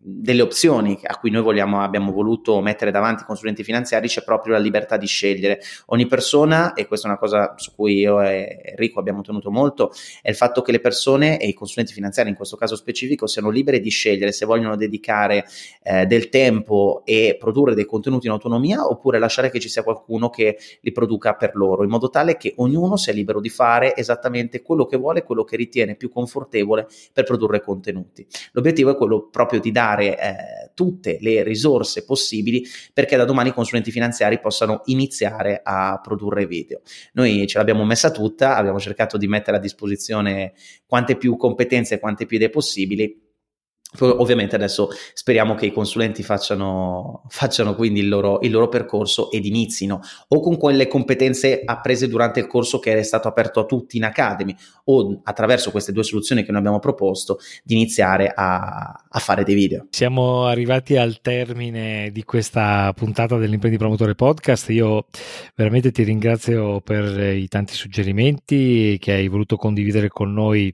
Speaker 2: delle opzioni a cui noi vogliamo, abbiamo voluto mettere davanti i consulenti finanziari c'è proprio la libertà di scegliere. Ogni persona, e questa è una cosa su cui io e Enrico abbiamo tenuto molto, è il fatto che le persone e i consulenti finanziari in questo caso specifico siano liberi di scegliere se vogliono dedicare eh, del tempo e produrre dei contenuti in autonomia oppure lasciare che ci sia qualcuno che li produca per loro, in modo tale che ognuno sia libero di fare esattamente quello che vuole, quello che ritiene più confortevole per produrre contenuti. L'obiettivo è quello proprio di dare dare eh, tutte le risorse possibili perché da domani i consulenti finanziari possano iniziare a produrre video. Noi ce l'abbiamo messa tutta, abbiamo cercato di mettere a disposizione quante più competenze e quante più idee possibili Ovviamente adesso speriamo che i consulenti facciano, facciano quindi il loro, il loro, percorso ed inizino o con quelle competenze apprese durante il corso che è stato aperto a tutti in Academy o attraverso queste due soluzioni che noi abbiamo proposto di iniziare a, a fare dei video.
Speaker 3: Siamo arrivati al termine di questa puntata dell'Imprendi Promotore Podcast. Io veramente ti ringrazio per i tanti suggerimenti che hai voluto condividere con noi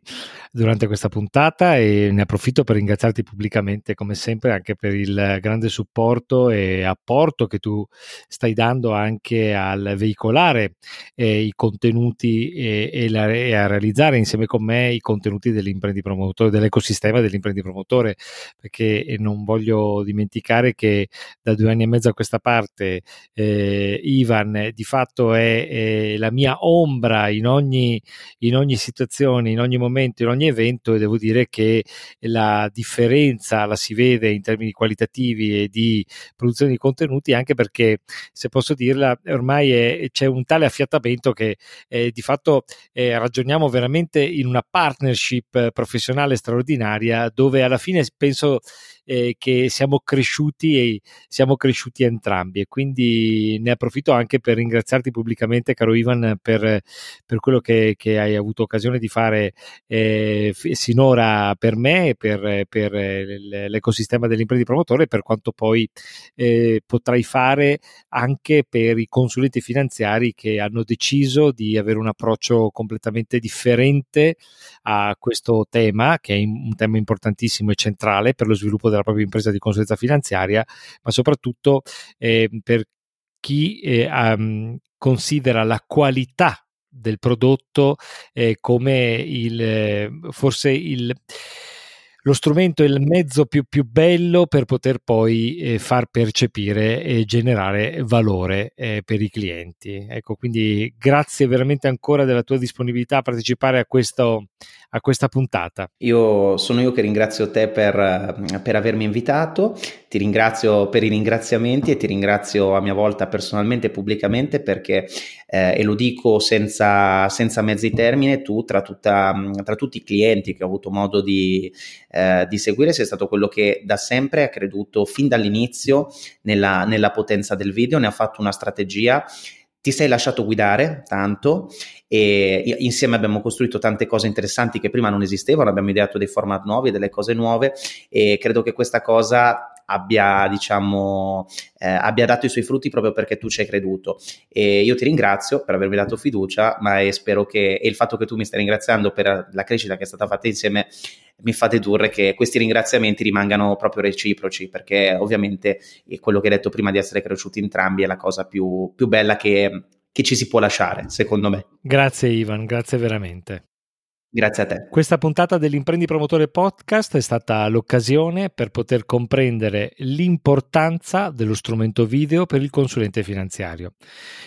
Speaker 3: durante questa puntata e ne approfitto per ringraziare ringraziarti pubblicamente come sempre anche per il grande supporto e apporto che tu stai dando anche al veicolare eh, i contenuti e, e, la, e, a realizzare insieme con me i contenuti dell'imprenditore, dell'ecosistema dell'imprenditore, perché non voglio dimenticare che da due anni e mezzo a questa parte eh, Ivan di fatto è, è, la mia ombra in ogni, in ogni situazione, in ogni momento, in ogni evento e devo dire che la differenza differenza la si vede in termini qualitativi e di produzione di contenuti, anche perché, se posso dirla, ormai è, c'è un tale affiatamento che eh, di fatto eh, ragioniamo veramente in una partnership professionale straordinaria, dove alla fine penso eh, che siamo cresciuti e siamo cresciuti entrambi. E quindi ne approfitto anche per ringraziarti pubblicamente caro Ivan per, per quello che, che, hai avuto occasione di fare eh, sinora per me e per, per l'ecosistema dell'impresa promotore per quanto poi eh, potrai fare anche per i consulenti finanziari che hanno deciso di avere un approccio completamente differente a questo tema che è un tema importantissimo e centrale per lo sviluppo della propria impresa di consulenza finanziaria, ma soprattutto eh, per chi eh, um, considera la qualità del prodotto eh, come il, eh, forse il lo strumento è il mezzo più, più bello per poter poi eh, far percepire e generare valore eh, per i clienti. Ecco, quindi grazie veramente ancora della tua disponibilità a partecipare a, questo, a questa puntata.
Speaker 2: Io sono io che ringrazio te per, per avermi invitato ti ringrazio per i ringraziamenti e ti ringrazio a mia volta personalmente e pubblicamente perché, eh, e lo dico senza, senza mezzi termini, tu tra, tutta, tra, tutti i clienti che ho avuto modo di, eh, di, seguire sei stato quello che da sempre ha creduto fin dall'inizio nella, nella potenza del video, ne ha fatto una strategia. Ti sei lasciato guidare tanto e insieme abbiamo costruito tante cose interessanti che prima non esistevano, abbiamo ideato dei format nuovi, delle cose nuove e credo che questa cosa abbia, diciamo, eh, abbia dato i suoi frutti proprio perché tu ci hai creduto. E io ti ringrazio per avermi dato fiducia, ma spero che e il fatto che tu mi stai ringraziando per la crescita che è stata fatta insieme mi fa dedurre che questi ringraziamenti rimangano proprio reciproci, perché ovviamente quello che hai detto prima di essere cresciuti entrambi è la cosa più, più bella che, che ci si può lasciare, secondo me.
Speaker 3: Grazie Ivan, grazie veramente.
Speaker 2: Grazie a te.
Speaker 3: Questa puntata dell'Imprendi Promotore Podcast è stata l'occasione per poter comprendere l'importanza dello strumento video per il consulente finanziario.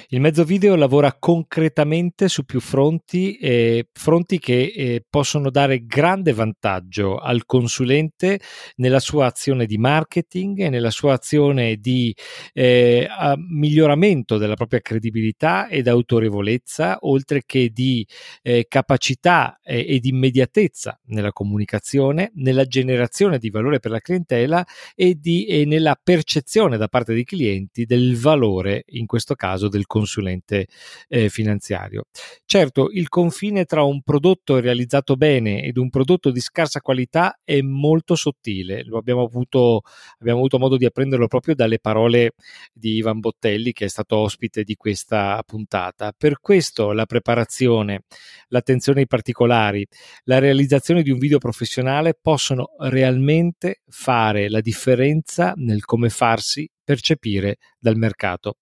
Speaker 3: Il mezzo video lavora concretamente su più fronti, eh, fronti che eh, possono dare grande vantaggio al consulente nella sua azione di marketing e nella sua azione di eh, miglioramento della propria credibilità ed autorevolezza, oltre che di eh, capacità eh, e di immediatezza nella comunicazione, nella generazione di valore per la clientela e, di, e nella percezione da parte dei clienti del valore, in questo caso del consulente eh, finanziario. Certo, il confine tra un prodotto realizzato bene ed un prodotto di scarsa qualità è molto sottile, lo abbiamo avuto, abbiamo avuto modo di apprenderlo proprio dalle parole di Ivan Bottelli che è stato ospite di questa puntata. Per questo la preparazione, l'attenzione ai particolari, particolari, la realizzazione di un video professionale possono realmente fare la differenza nel come farsi percepire dal mercato.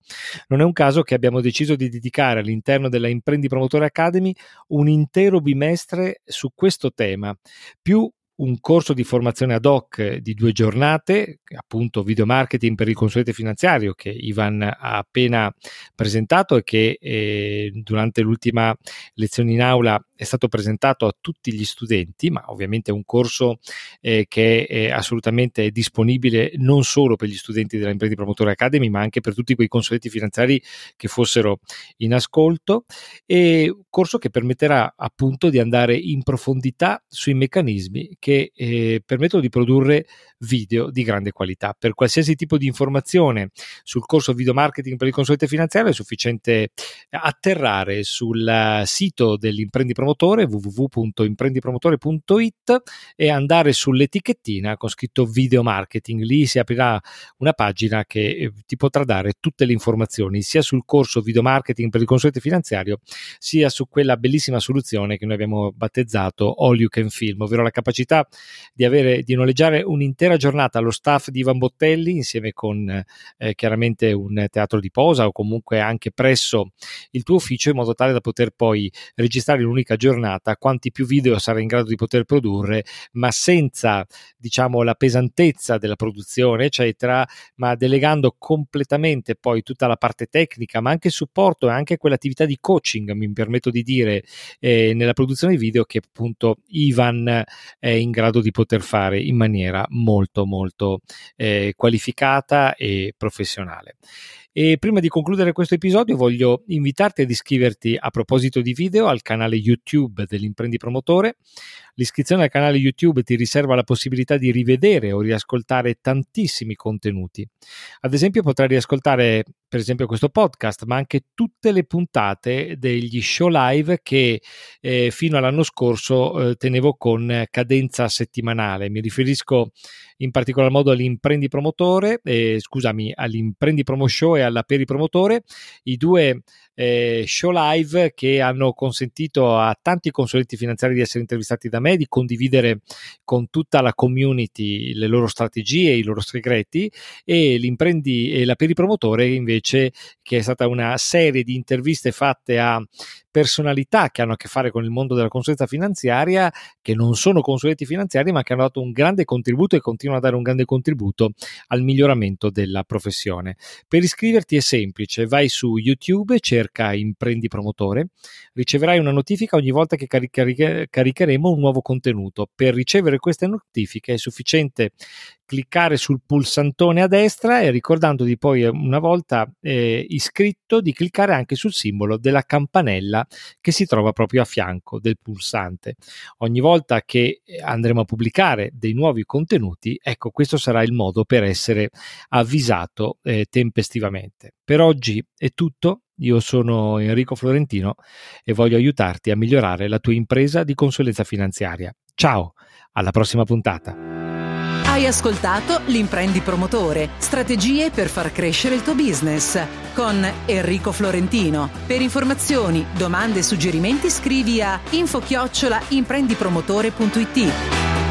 Speaker 3: Non è un caso che abbiamo deciso di dedicare all'interno della Imprendi Promotore Academy un intero bimestre su questo tema, più un corso di formazione ad hoc di due giornate, appunto video marketing per il consulente finanziario che Ivan ha appena presentato e che eh, durante l'ultima lezione in aula è stato presentato a tutti gli studenti, ma ovviamente è un corso eh, che è assolutamente disponibile non solo per gli studenti della Imprendi Promotore Academy, ma anche per tutti quei consulenti finanziari che fossero in ascolto. E corso che permetterà appunto di andare in profondità sui meccanismi che eh, permettono di produrre video di grande qualità. Per qualsiasi tipo di informazione sul corso video marketing per il consulente finanziario è sufficiente atterrare sul sito dell'Imprendi Promotore www.imprendipromotore.it e andare sull'etichettina con scritto video marketing. Lì si aprirà una pagina che eh, ti potrà dare tutte le informazioni sia sul corso video marketing per il consulente finanziario sia su quella bellissima soluzione che noi abbiamo battezzato All You Can Film, ovvero la capacità possibilità di, avere, di noleggiare un'intera giornata allo staff di Ivan Bottelli insieme con eh, chiaramente un teatro di posa o comunque anche presso il tuo ufficio in modo tale da poter poi registrare in un'unica giornata quanti più video sarai in grado di poter produrre ma senza diciamo la pesantezza della produzione eccetera ma delegando completamente poi tutta la parte tecnica ma anche il supporto e anche quell'attività di coaching mi permetto di dire eh, nella produzione video che appunto Ivan è in grado di poter fare in maniera molto molto eh, qualificata e professionale. E prima di concludere questo episodio voglio invitarti ad iscriverti a proposito di video al canale YouTube dell'Imprendi Promotore. L'iscrizione al canale YouTube ti riserva la possibilità di rivedere o riascoltare tantissimi contenuti. Ad esempio potrai riascoltare per esempio questo podcast, ma anche tutte le puntate degli show live che eh, fino all'anno scorso eh, tenevo con cadenza settimanale. Mi riferisco in particolar modo all'imprendi promotore, eh, scusami, all'imprendi promo show e alla peri promotore, i due eh, show live che hanno consentito a tanti consulenti finanziari di essere intervistati da me, di condividere con tutta la community le loro strategie, i loro segreti e l'imprendi e la peri promotore invece che è stata una serie di interviste fatte a personalità che hanno a che fare con il mondo della consulenza finanziaria, che non sono consulenti finanziari, ma che hanno dato un grande contributo e continuano a dare un grande contributo al miglioramento della professione. Per iscriverti è semplice, vai su YouTube, cerca cerca Imprendi Promotore. Riceverai una notifica ogni volta che carica- caricheremo un nuovo contenuto. Per ricevere queste notifiche è sufficiente cliccare sul pulsantone a destra e ricordandoti poi eh, una volta eh, iscritto di cliccare anche sul simbolo della campanella che si trova proprio a fianco del pulsante. Ogni volta che eh, andremo a pubblicare dei nuovi contenuti, ecco questo sarà il modo per essere avvisato eh, tempestivamente. Per oggi è tutto. Io sono Enrico Florentino e voglio aiutarti a migliorare la tua impresa di consulenza finanziaria. Ciao, alla prossima puntata.
Speaker 1: Hai ascoltato L'imprendi promotore, strategie per far crescere il tuo business con Enrico Florentino. Per informazioni, domande e suggerimenti scrivi a info-imprendipromotore.it.